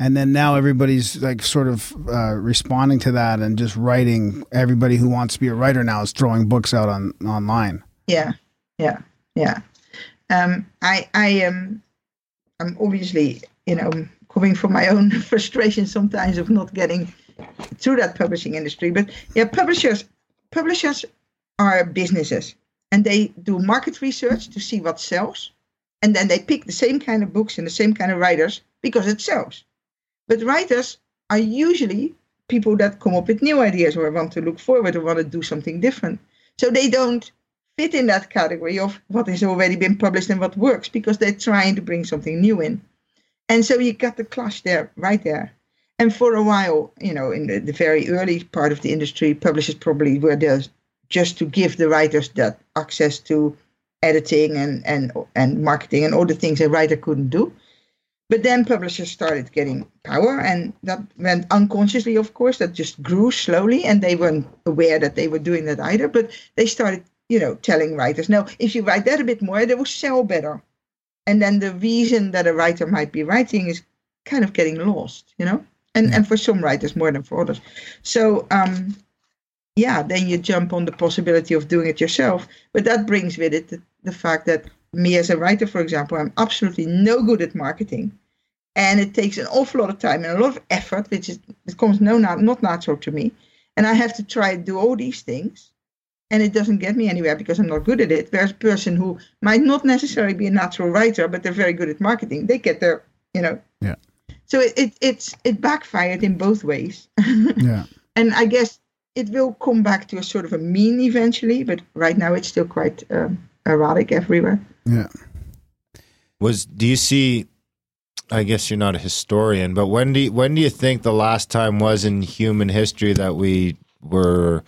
And then now everybody's like sort of uh, responding to that and just writing. Everybody who wants to be a writer now is throwing books out on online. Yeah. Yeah. Yeah. Um, i i am i'm obviously you know coming from my own frustration sometimes of not getting through that publishing industry. But yeah publishers publishers are businesses. And they do market research to see what sells. And then they pick the same kind of books and the same kind of writers because it sells. But writers are usually people that come up with new ideas or want to look forward or want to do something different. So they don't fit in that category of what has already been published and what works because they're trying to bring something new in. And so you got the clash there right there and for a while you know in the, the very early part of the industry publishers probably were there just to give the writers that access to editing and and and marketing and all the things a writer couldn't do. But then publishers started getting power, and that went unconsciously, of course. That just grew slowly, and they weren't aware that they were doing that either. But they started, you know, telling writers, "No, if you write that a bit more, they will sell better." And then the reason that a writer might be writing is kind of getting lost, you know. And and for some writers more than for others. So um, yeah, then you jump on the possibility of doing it yourself. But that brings with it the, the, fact that me as a writer, for example, I'm absolutely no good at marketing. And it takes an awful lot of time and a lot of effort, which is it comes no not, not natural to me. And I have to try to do all these things. And it doesn't get me anywhere because I'm not good at it. Whereas a person who might not necessarily be a natural writer, but they're very good at marketing, they get their, you know. Yeah. So it, it it's it backfired in both ways. yeah. And I guess it will come back to a sort of a mean eventually, but right now it's still quite um, erotic everywhere. Yeah. Was do you see? I guess you're not a historian, but when do you, when do you think the last time was in human history that we were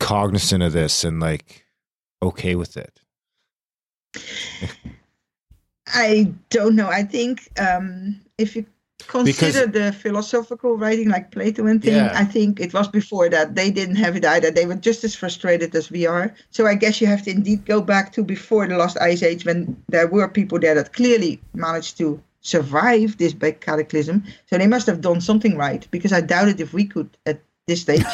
cognizant of this and like okay with it? I don't know. I think um, if you consider because, the philosophical writing like Plato and thing, yeah. I think it was before that. They didn't have it either. They were just as frustrated as we are. So I guess you have to indeed go back to before the last ice age when there were people there that clearly managed to survive this big cataclysm. So they must have done something right because I doubt it if we could at this stage.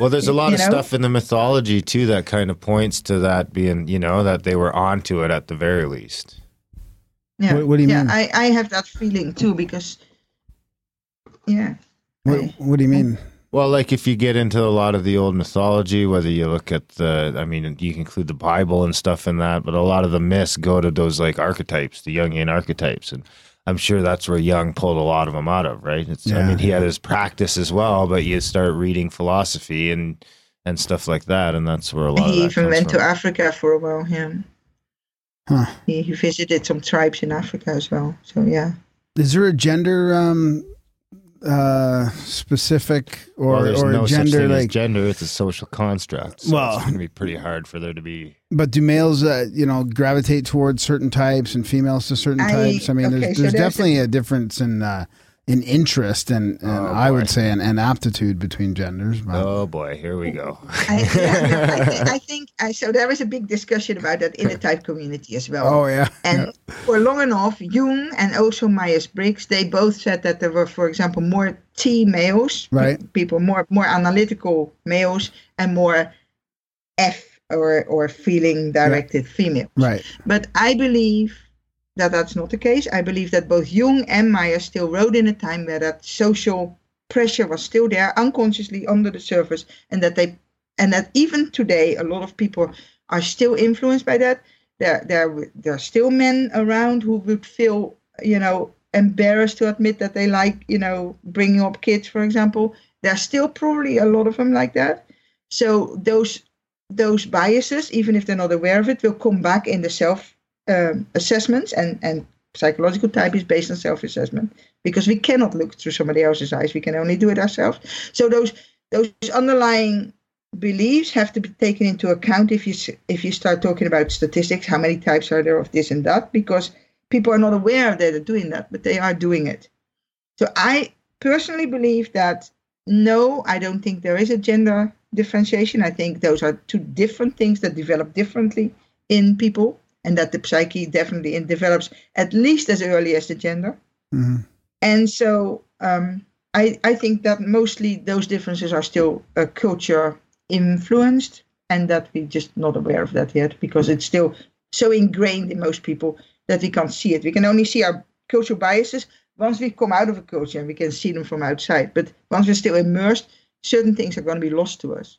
Well, there's a lot you of know? stuff in the mythology too that kind of points to that being, you know, that they were onto it at the very least. Yeah, what, what do you yeah, mean? I, I have that feeling too because yeah. What, what do you mean? Well, like if you get into a lot of the old mythology, whether you look at the, I mean, you can include the Bible and stuff in that, but a lot of the myths go to those like archetypes, the Jungian archetypes. And I'm sure that's where Jung pulled a lot of them out of, right? It's, yeah. I mean, he had his practice as well, but you start reading philosophy and, and stuff like that. And that's where a lot of he of even went from. to Africa for a while, yeah. Huh. He, he visited some tribes in Africa as well. So, yeah. Is there a gender um, uh specific or well, or no gender like gender it's a social construct so well it's going to be pretty hard for there to be but do males uh, you know gravitate towards certain types and females to certain I, types? I mean okay, there's, so there's, there's definitely a, a, difference in uh in interest and, and Oh, I would say an, an aptitude between genders. But oh boy here we go I, yeah, I, thi- I think I, so. was a big discussion about that in the type community as well. oh yeah, And for long enough, Jung and also Myers Briggs, they both said that there were, for example, more T males, Right. people more more analytical males, and more F or or feeling directed females. right. But I believe that that's not the case. I believe that both Jung and Myers still wrote in a time where that social pressure was still there, unconsciously under the surface, and that they and that even today a lot of people are still influenced by that. There, there, there are still men around who would feel, you know, embarrassed to admit that they like, you know, bringing up kids, for example. There's still probably a lot of them like that. So those those biases, even if they're not aware of it, will come back in the self um, assessments and and psychological type is based on self assessment because we cannot look through somebody else's eyes. We can only do it ourselves. So those those underlying beliefs have to be taken into account if you if you start talking about statistics. How many types are there of this and that? Because people are not aware that they're doing that, but they are doing it. So I personally believe that no, I don't think there is a gender differentiation. I think those are two different things that develop differently in people, and that the psyche definitely develops at least as early as the gender. Mhm. And so um, I, I think that mostly those differences are still uh, culture influenced, and that we're just not aware of that yet because it's still so ingrained in most people that we can't see it. We can only see our cultural biases once we come out of a culture and we can see them from outside. But once we're still immersed, certain things are going to be lost to us.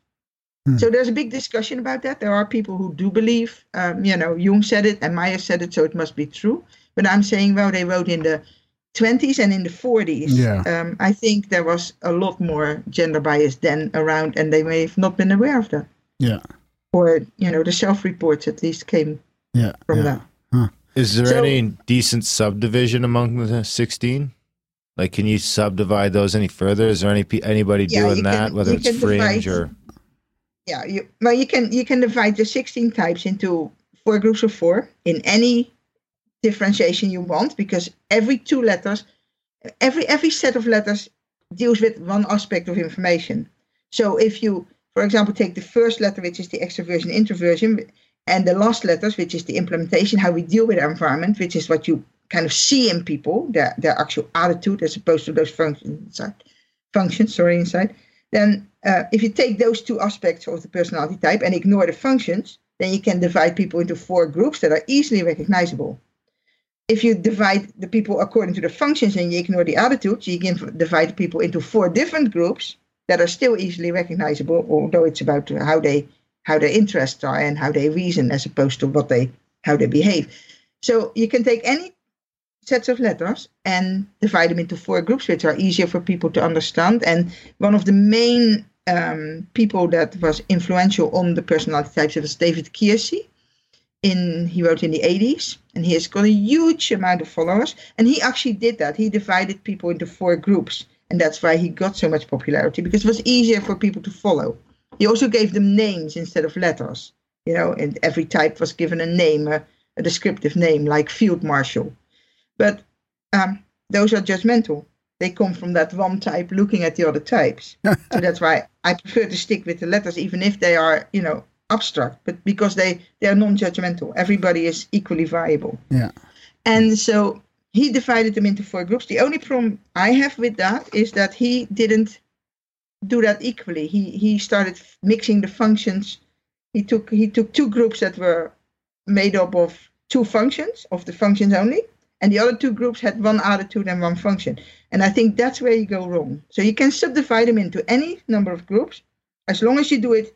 Hmm. So there's a big discussion about that. There are people who do believe, um, you know, Jung said it and Myers said it, so it must be true. But I'm saying, well, they wrote in the 20s and in the 40s. Yeah. Um, I think there was a lot more gender bias then around, and they may have not been aware of that. Yeah. Or, you know, the self reports at least came Yeah. from yeah. that. Is there So- any decent subdivision among the 16? Like, can you subdivide those any further? Is there any anybody Yeah, doing that, can- whether it's fringe divide- or? Yeah, you, well, you can you can divide the 16 types into four groups of four in any differentiation you want because every two letters, every every set of letters deals with one aspect of information. So if you, for example, take the first letter, which is the extroversion introversion, and the last letters, which is the implementation, how we deal with our environment, which is what you kind of see in people, their their actual attitude as opposed to those functions inside, functions, sorry, inside. Then uh, if you take those two aspects of the personality type and ignore the functions, then you can divide people into four groups that are easily recognizable. If you divide the people according to the functions and you ignore the attitudes, you can divide people into four different groups that are still easily recognizable, although it's about how they how their interests are and how they reason as opposed to what they how they behave. So you can take any sets of letters and divide them into four groups, which are easier for people to understand. And one of the main um, people that was influential on the personality types was David Keirsey. In he wrote in the 80s, and he has got a huge amount of followers. And he actually did that. He divided people into four groups, and that's why he got so much popularity because it was easier for people to follow. He also gave them names instead of letters. You know, and every type was given a name, a, a descriptive name, like field marshal. But um, those are judgmental. They come from that one type looking at the other types. so that's why I prefer to stick with the letters, even if they are, you know, abstract, but because they, they are non judgmental. Everybody is equally viable. Yeah. And so he divided them into four groups. The only problem I have with that is that he didn't do that equally. He he started mixing the functions. He took he took two groups that were made up of two functions, of the functions only, and the other two groups had one attitude and one function. And I think that's where you go wrong. So you can subdivide them into any number of groups, as long as you do it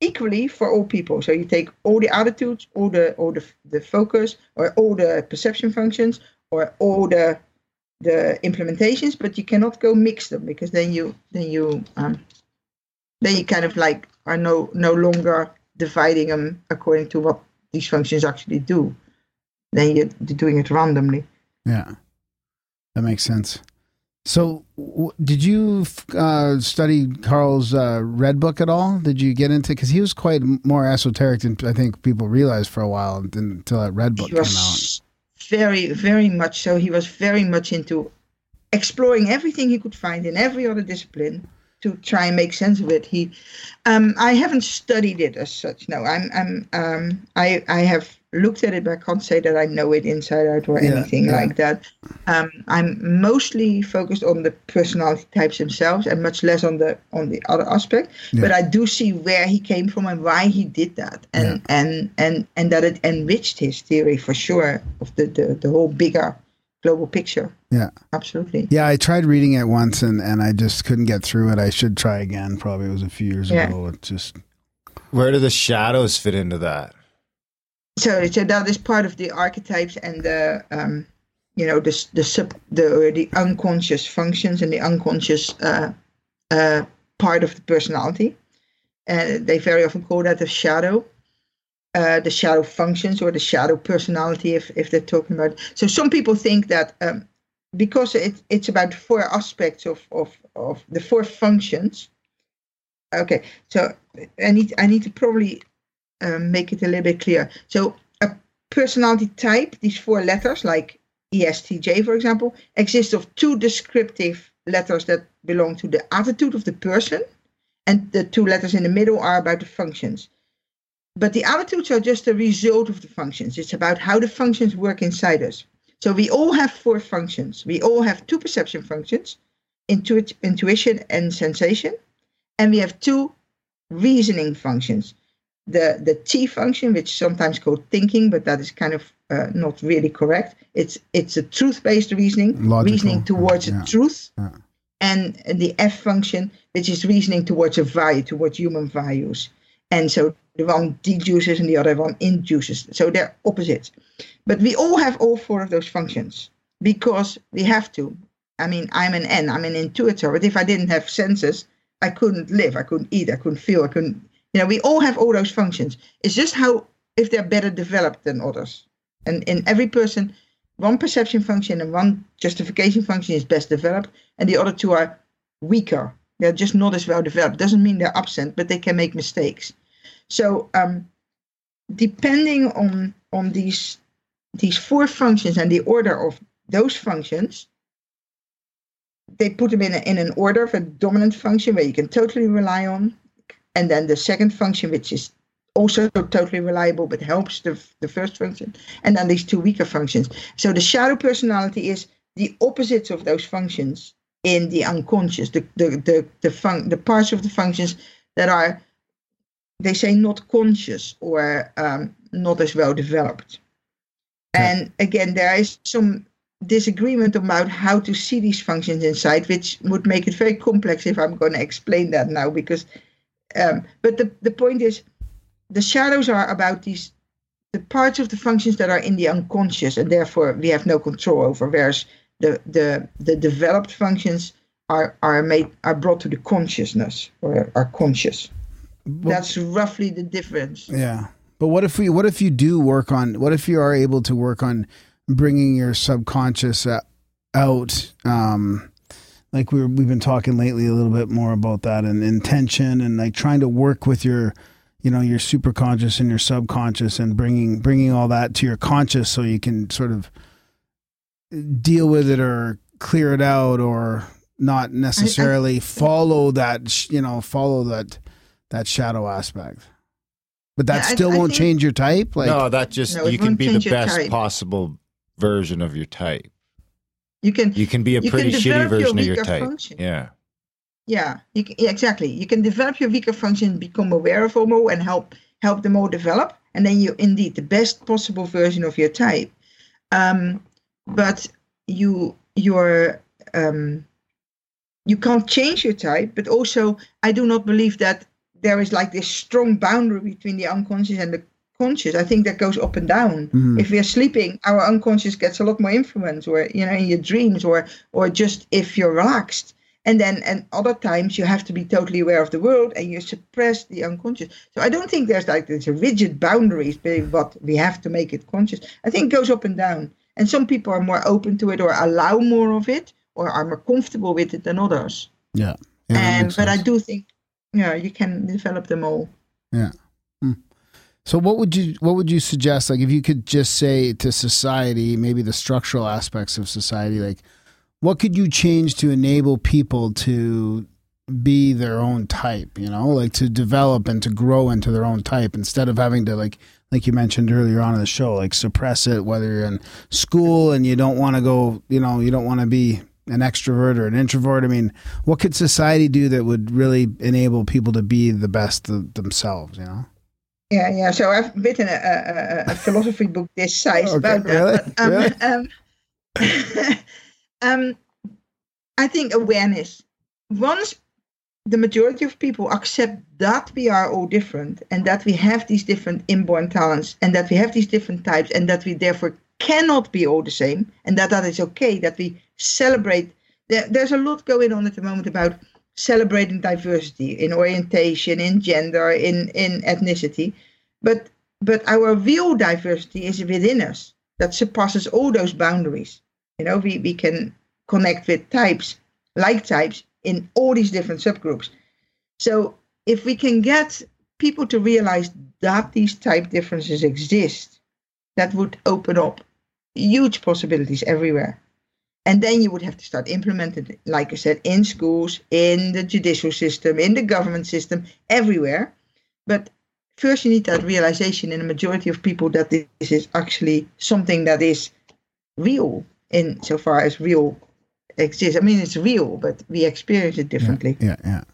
equally for all people. So you take all the attitudes, all the all the, the focus, or all the perception functions, or all the the implementations, but you cannot go mix them because then you then you um, then you kind of like are no no longer dividing them according to what these functions actually do. Then you're doing it randomly. Yeah, that makes sense. So, w- did you uh, study Carl's uh, Red Book at all? Did you get into because he was quite more esoteric than I think people realized for a while until that Red Book came out. very very much so. He was very much into exploring everything he could find in every other discipline to try and make sense of it. He, um, I haven't studied it as such. No, I'm, I'm, um, I, I have looked at it, but I can't say that I know it inside out or Yeah, anything yeah. like that. Um, I'm mostly focused on the personality types themselves and much less on the on the other aspect. But I do see where he came from and why he did that, and and and and that it enriched his theory for sure of the the, the whole bigger global picture. Yeah. Absolutely. Yeah, I tried reading it once and, and I just couldn't get through it. I should try again. Probably it was a few years Yeah. ago. It just Where do the shadows fit into that? So so that is part of the archetypes and the um, you know the the sub the the unconscious functions and the unconscious uh, uh, part of the personality, and they very often call that the shadow. Uh, the shadow functions or the shadow personality, if, if they're talking about. So some people think that um, because it, it's about four aspects of, of, of the four functions. Okay, so I need I need to probably um, make it a little bit clear. So a personality type, these four letters, like ESTJ, for example, exists of two descriptive letters that belong to the attitude of the person, and the two letters in the middle are about the functions. But the attitudes are just a result of the functions. It's about how the functions work inside us. So we all have four functions. We all have two perception functions, intuit- intuition and sensation, and we have two reasoning functions the the T function, which sometimes called thinking, but that is kind of uh, not really correct. It's it's a truth based reasoning, Logical, reasoning towards yeah, a truth, yeah. and the F function, which is reasoning towards a value, towards human values. And so the one deduces and the other one induces. So they're opposites. But we all have all four of those functions because we have to. I mean, I'm an N, I'm an intuitor, but if I didn't have senses, I couldn't live, I couldn't eat, I couldn't feel, I couldn't you know, we all have all those functions. It's just how if they're better developed than others. And in every person, one perception function and one justification function is best developed, and the other two are weaker. They're just not as well developed. Doesn't mean they're absent, but they can make mistakes. So um, depending on on these these four functions and the order of those functions, they put them in, a, in an order of a dominant function where you can totally rely on, and then the second function, which is also totally reliable but helps the, the first function, and then these two weaker functions. So the shadow personality is the opposites of those functions in the unconscious, the the the the, fun- the parts of the functions that are they say not conscious or um, not as well developed. And again, there is some disagreement about how to see these functions inside, which would make it very complex if I'm going to explain that now. Because, um, but the the point is, the shadows are about these the parts of the functions that are in the unconscious, and therefore we have no control over. Whereas the the the developed functions are are made are brought to the consciousness or are conscious. That's roughly the difference. Yeah. But what if we what if you do work on what if you are able to work on bringing your subconscious uh, out um like we were, we've been talking lately a little bit more about that and intention and like trying to work with your you know your superconscious and your subconscious and bringing bringing all that to your conscious so you can sort of deal with it or clear it out or not necessarily follow that you know follow that that shadow aspect but that Yeah, still I won't think- change your type like no, that just No, you can be the best type. possible version of your type. You can You can be a pretty shitty develop your version of your type. function. Yeah. Yeah, you can, yeah, exactly. You can develop your weaker function, become aware of all, and help help them all develop, and then you indeed the best possible version of your type. Um, but you your um, you can't change your type. But also, I do not believe that there is like this strong boundary between the unconscious and the conscious. I think that goes up and down. Mhm. If we are sleeping, our unconscious gets a lot more influence, or you know, in your dreams, or or just if you're relaxed and then and other times you have to be totally aware of the world and you suppress the unconscious so i don't think there's like there's a rigid boundaries but what we have to make it conscious i think it goes up and down and some people are more open to it or allow more of it or are more comfortable with it than others yeah, yeah and but i do think yeah you can develop them all Yeah. So what would you what would you suggest like if you could just say to society maybe the structural aspects of society like what could you change to enable people to be their own type, you know, like to develop and to grow into their own type instead of having to like like you mentioned earlier on in the show like suppress it whether you're in school and you don't want to go, you know, you don't want to be an extrovert or an introvert. I mean, what could society do that would really enable people to be the best themselves, you know? Yeah yeah so i've written a, a, a- philosophy book this size Okay, about that really? but, um, Really? um, um, i think awareness once the majority of people accept that we are all different and that we have these different inborn talents and that we have these different types and that we therefore cannot be all the same and that that is okay that we celebrate there, there's a lot going on at the moment about celebrating diversity in orientation in gender in in ethnicity but but our real diversity is within us that surpasses all those boundaries you know we, we can connect with types like types in all these different subgroups. So if we can get people to realize that these type differences exist, that would open up huge possibilities everywhere. And then you would have to start implementing it, like I said, in schools, in the judicial system, in the government system, everywhere. But first, you need that realization in a majority of people that this is actually something that is real in so far as real exists. I mean, it's real, but we experience it differently. Yeah, yeah.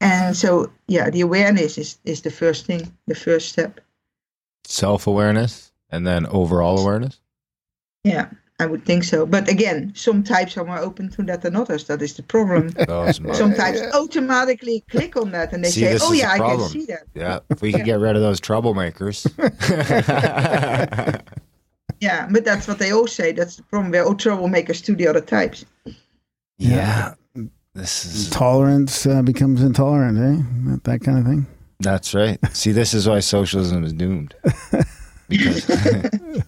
And so, yeah, the awareness is, is the first thing, the first step. Self awareness and then overall awareness. Yeah, I would think so. But again, some types are more open to that than others. That is the problem. Those some types automatically click on that and they See, say, this oh, is yeah, the I can see that. yeah, if we could get rid of those troublemakers. Yeah, but that's what they all say. That's the problem. We're all troublemakers to the other types. yeah, this is Tolerance uh, becomes intolerant, eh? That, that kind of thing. that's right. See, this is why socialism is doomed. Because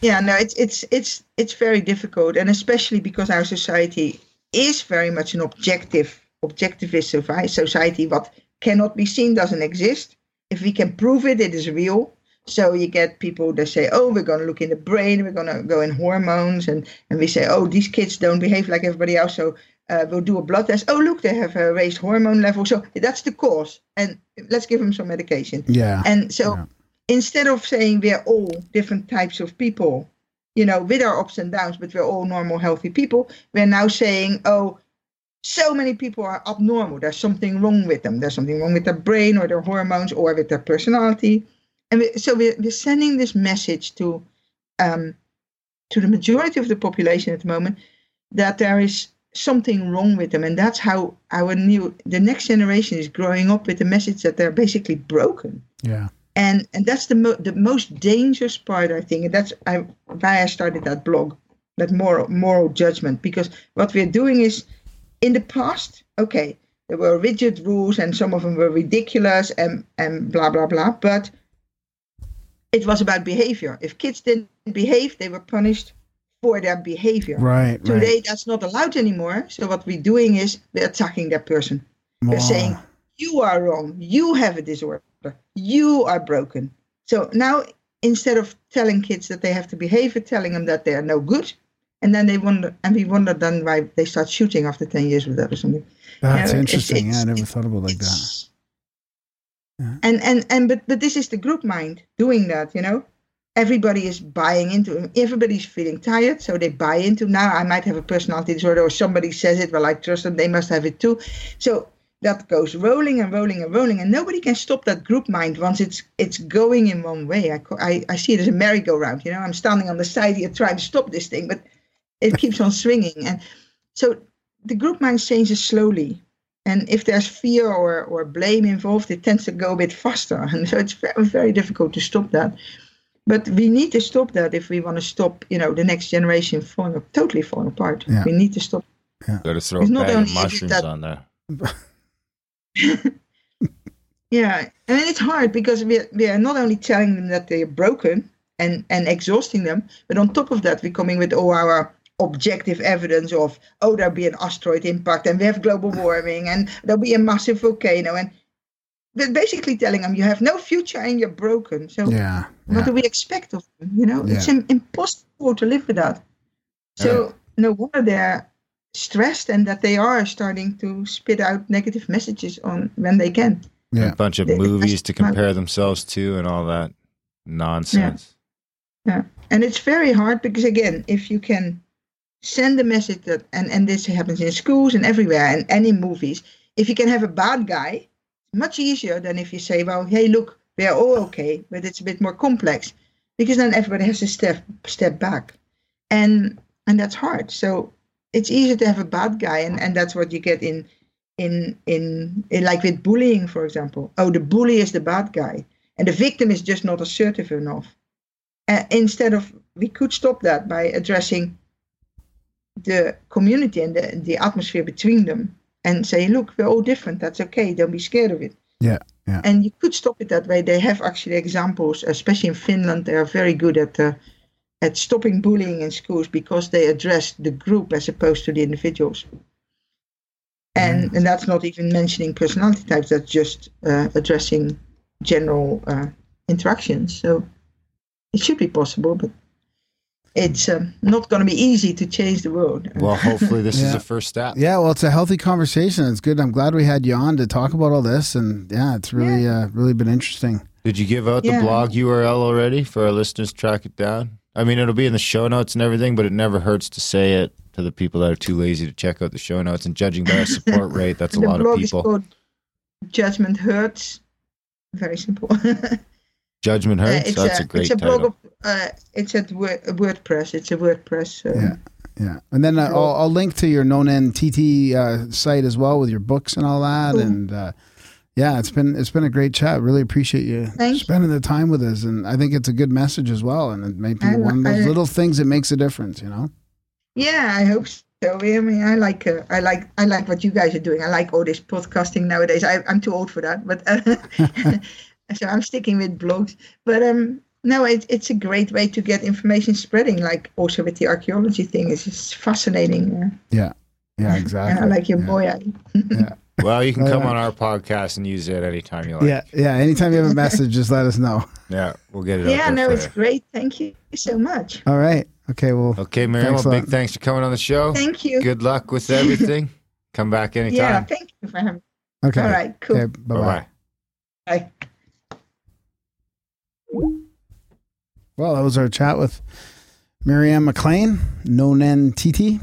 Yeah, no, it's it's it's it's very difficult, and especially because our society is very much an objective, objectivist society. What cannot be seen doesn't exist. If we can prove it, it is real. So you get people that say, "Oh, we're going to look in the brain, we're going to go in hormones," and and we say, "Oh, these kids don't behave like everybody else, so uh, we'll do a blood test. Oh, look, they have a raised hormone level, so that's the cause, and let's give them some medication." Yeah. And so Yeah. Instead of saying we're all different types of people, you know, with our ups and downs, but we're all normal, healthy people, we're now saying, oh, so many people are abnormal. There's something wrong with them. There's something wrong with their brain or their hormones or with their personality. And we, so we're, we're sending this message to um, to the majority of the population at the moment that there is something wrong with them, and that's how our new the next generation is growing up with the message that they're basically broken Yeah. And and that's the mo- the most dangerous part i think. And that's I, why i started that blog that moral moral judgment. Because what we're doing is in the past okay there were rigid rules and some of them were ridiculous and and blah blah blah. But it was about behavior. If kids didn't behave they were punished for their behavior. Right. today right. that's not allowed anymore. So what we're doing is we're attacking that person. We're saying you are wrong. You have a disorder you are broken so now instead of telling kids that they have to behave we're telling them that they are no good and then they wonder and we wonder then why they start shooting after 10 years with that or something That's Yeah, it's- interesting. yeah, I never thought about it like that. Yeah. and and and but but this is the group mind doing that you know everybody is buying into everybody's feeling tired so they buy into now i might have a personality disorder or somebody says it well i trust them they must have it too so that goes rolling and rolling and rolling and nobody can stop that group mind once it's it's going in one way i i, I see it as a merry-go-round you know i'm standing on the side here trying to stop this thing but it keeps on swinging and so the group mind changes slowly and if there's fear or, or blame involved, it tends to go a bit faster. And so it's very, very difficult to stop that. But we need to stop that if we want to stop, you know, the next generation falling totally falling apart. Yeah. We need to stop. got to throw a It's not bag only of mushrooms that- on there. Yeah, and it's hard because we we are not only telling them that they are broken and and exhausting them, but on top of that we're coming with all our objective evidence of oh there'll be an asteroid impact and we have global warming and there'll be a massive volcano and but basically telling them you have no future and you're broken. So Yeah. what yeah. do we expect of them? You know, it's Yeah. im- impossible to live with that. So no wonder they're stressed and that they are starting to spit out negative messages on when they can. Yeah. A bunch of The- the movies to question- compare themselves to and all that nonsense. Yeah, and it's very hard because again, if you can send a message that, and and this happens in schools and everywhere, and, and in movies, if you can have a bad guy, much easier than if you say, well, hey, look, we're all okay, but it's a bit more complex, because then everybody has to step step back, and and that's hard. So it's easier to have a bad guy, and and that's what you get in in, in in like with bullying, for example. Oh, the bully is the bad guy, and the victim is just not assertive enough. Uh, instead of we could stop that by addressing the community and the, the atmosphere between them and say, look, we're all different. That's okay. Don't be scared of it. Yeah. Yeah. And you could stop it that way. They have actually examples, especially in Finland. They are very good at uh, at stopping bullying in schools because they address the group as opposed to the individuals. And and that's not even mentioning personality types. That's just uh, addressing general uh, interactions. So it should be possible, but it's um, not going to be easy to change the world. Well, hopefully this is Yeah. the first step. Yeah, well, it's a healthy conversation. It's good. I'm glad we had you on to talk about all this, and yeah, it's really, uh, really been interesting. Did you give out the blog URL already for our listeners to track it down? I mean, it'll be in the show notes and everything, but it never hurts to say it to the people that are too lazy to check out the show notes. And judging by our support rate, that's a lot of people. Judgment Hurts. Very simple. Judgment Uh, hurts. it's that's a, a, great it's a title. blog of, uh, it's at Word, WordPress. It's a WordPress. Uh, Yeah. Yeah, and then uh, I'll, I'll link to your Nonen Titi uh, site as well with your books and all that. Cool. And uh, yeah, it's been it's been a great chat. Really appreciate you Thank you. spending the time with us, and I think it's a good message as well. And it may be I- one of those I- little things that makes a difference. You know. Yeah, I hope so. I mean, I like, uh, I like, I like what you guys are doing. I like all this podcasting nowadays. I, I'm too old for that, but uh, so I'm sticking with blogs. But um, no, it, it's a great way to get information spreading. Like also with the archaeology thing, it's just fascinating. Uh, Yeah. Yeah. Exactly. and I like your yeah. boy. I, Well, you can come on our podcast and use it anytime you like. Yeah. Yeah. Anytime you have a message, just let us know. Yeah, we'll get it yeah, no, it's great. Thank you so much. All right. Okay. Well. Okay, Mirjam, well, big thanks for coming on the show. Thank you. Good luck with everything. Come back anytime. Yeah, thank you for having. Okay. All right, cool. Okay. Bye Bye bye. bye. Bye. Well, that was our chat with Mirjam MacLean, Nonen Titi.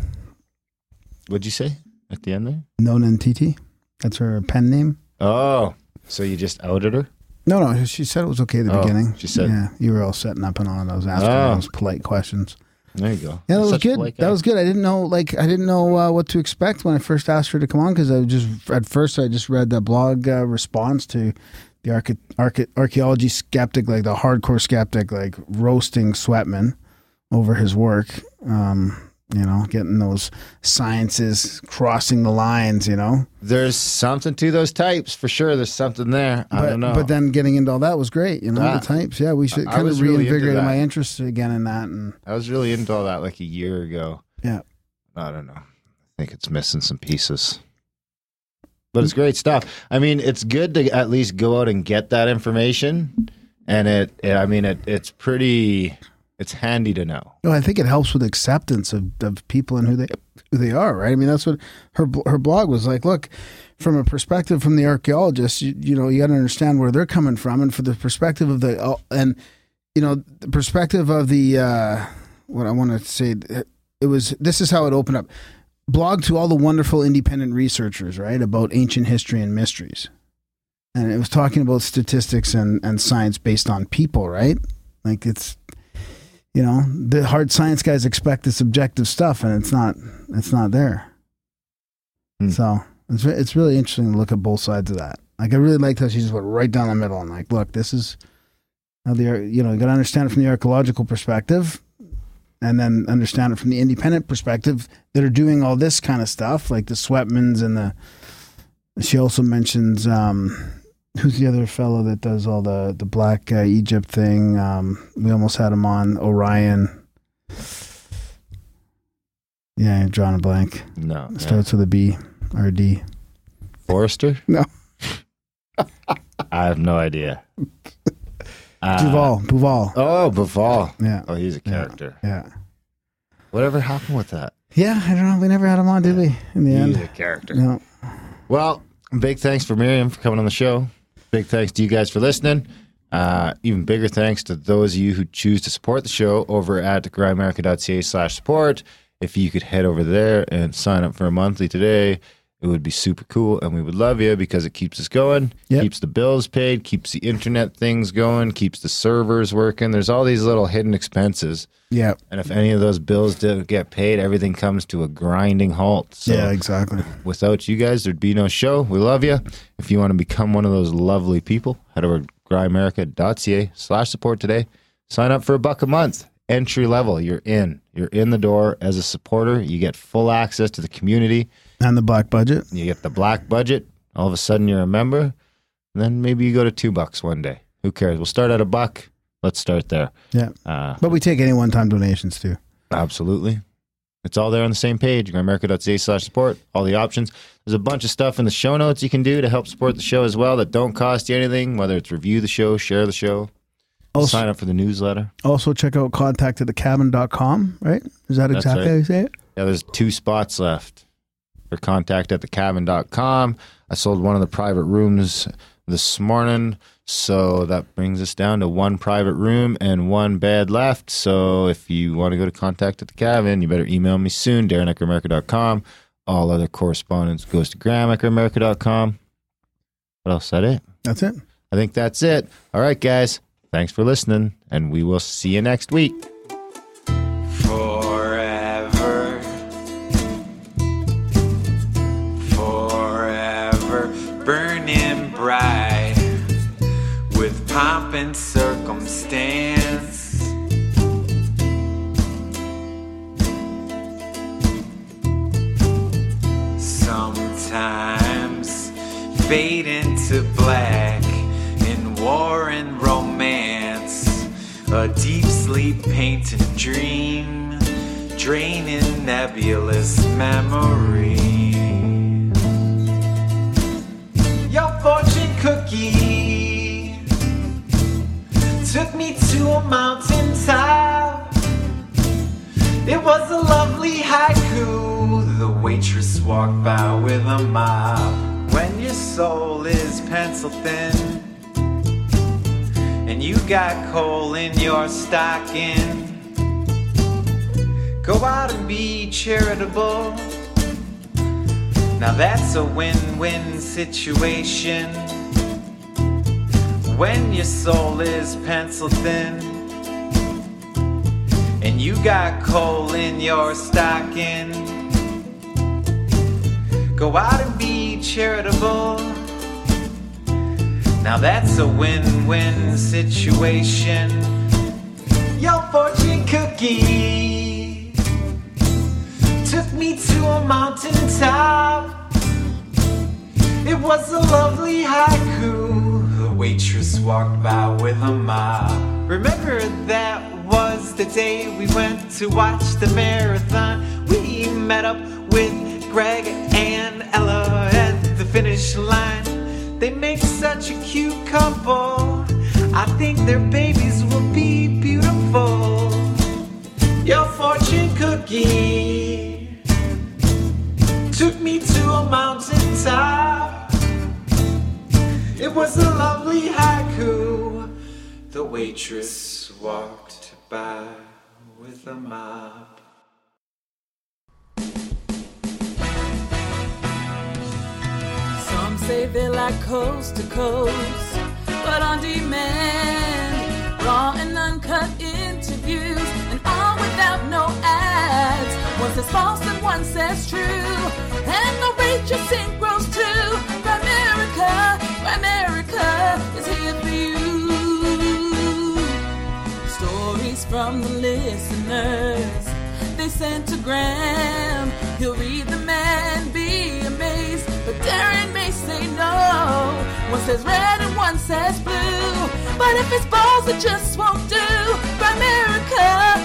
What'd you say at the end there? Nonen Titi. That's her pen name. Oh, so you just outed her? No, no, she said it was okay at the Oh, beginning. she said- yeah, you were all setting up and all. and I was asking Oh. those polite questions. There you go. Yeah, that was Such good. polite That was good. I didn't know, like, I didn't know uh, what to expect when I first asked her to come on because I just at first I just read the blog uh, response to the arche- arche- archaeology skeptic, like the hardcore skeptic, like roasting Sweatman over his work. Um, you know, getting those sciences crossing the lines. You know, There's something to those types for sure. There's something there. I but don't know. but then getting into all that was great. You know, Ah. the types. Yeah, we should I kind of reinvigorated that. my interest again in that. And I was really into all that like a year ago. Yeah. I don't know. I think it's missing some pieces. But it's great stuff. I mean, it's good to at least go out and get that information. And it, it I mean, it, it's pretty, it's handy to know. No, I think it helps with acceptance of, of people and who they who they are, right? I mean, that's what her her blog was like. Look, from a perspective from the archaeologists, you, you know, you got to understand where they're coming from, and for the perspective of the uh, and you know the perspective of the uh, what I want to say, it was this is how it opened up. Blog to all the wonderful independent researchers, right, about ancient history and mysteries, and it was talking about statistics and and science based on people, right? Like it's you know the hard science guys expect this objective stuff and it's not it's not there Hmm. so it's it's really interesting to look at both sides of that like i really liked how she just went right down the middle and like look this is how the you know you got to understand it from the archaeological perspective and then understand it from the independent perspective that are doing all this kind of stuff like the sweatmans and the she also mentions um who's the other fellow that does all the the black uh, Egypt thing? Um, we almost had him on Orion. Yeah, I'm drawing a blank. No. yeah. Starts with a B or a D. Forrester? No. I have no idea. Uh, Duval, Duval. Oh, Bauval. Yeah, Oh, he's a character. yeah, Whatever happened with that? yeah. I don't know. We never had him on, did we? In the He's end, a character. no. Well, big thanks for Mirjam for coming on the show. Big thanks to you guys for listening. Uh, even bigger thanks to those of you who choose to support the show over at grimerica.ca slash support. If you could head over there and sign up for a monthly today, it would be super cool and we would love you because it keeps us going, Yep. keeps the bills paid, keeps the internet things going, keeps the servers working. There's all these little hidden expenses. Yeah. And if any of those bills don't get paid, everything comes to a grinding halt. So yeah, exactly. without you guys, there'd be no show. We love you. If you want to become one of those lovely people, head over to grimerica.ca slash support today. Sign up for a buck a month. Entry level. You're in. You're in the door as a supporter. You get full access to the community. And the black budget. You get the black budget. All of a sudden you're a member. And then maybe you go to two bucks one day. Who cares? We'll start at a buck. Let's start there. Yeah. Uh, But we take any one time donations too. Absolutely. It's all there on the same page, grimerica.ca slash support, all the options. There's a bunch of stuff in the show notes you can do to help support the show as well that don't cost you anything, whether it's review the show, share the show, Also, sign up for the newsletter. also check out contact at thecabin.com, right? Is that That's exactly right. how you say it? Yeah, there's two spots left for contact at thecabin.com. I sold one of the private rooms this morning, so that brings us down to one private room and one bed left. So if you want to go to contact at the cabin, you better email me soon, Darren at grimerica.com. All other correspondence goes to graham at grimerica.com. What else? Is that it? That's it. I think that's it. All right, guys. Thanks for listening, and we will see you next week. Pomp and circumstance. Sometimes fade into black in war and romance. A deep sleep painted dream, draining nebulous memory. Took me to a mountain top. It was a lovely haiku. The waitress walked by with a mop. When your soul is pencil thin and you got coal in your stocking. Go out and be charitable. Now that's a win win situation. When your soul is pencil thin and you got coal in your stocking. Go out and be charitable. Now that's a win-win situation. Your fortune cookie took me to a mountain top. It was a lovely haiku. Waitress walked by with a mop. Remember that was the day we went to watch the marathon. We met up with Greg and Ella at the finish line. They make such a cute couple. I think their babies will be beautiful. Your fortune cookie took me to a mountain top. It was a lovely haiku. The waitress walked by with a mop. Some say they like coast to coast, but on demand, raw and uncut interviews, and all without no ads. One says false and one says true, and the sing grows too. Grimerica, Grimerica is here for you. Stories from the listeners. They sent to. He'll read be amazed. But Darren may say no. One says red and one says blue. But if it's balls, it just won't do. Grimerica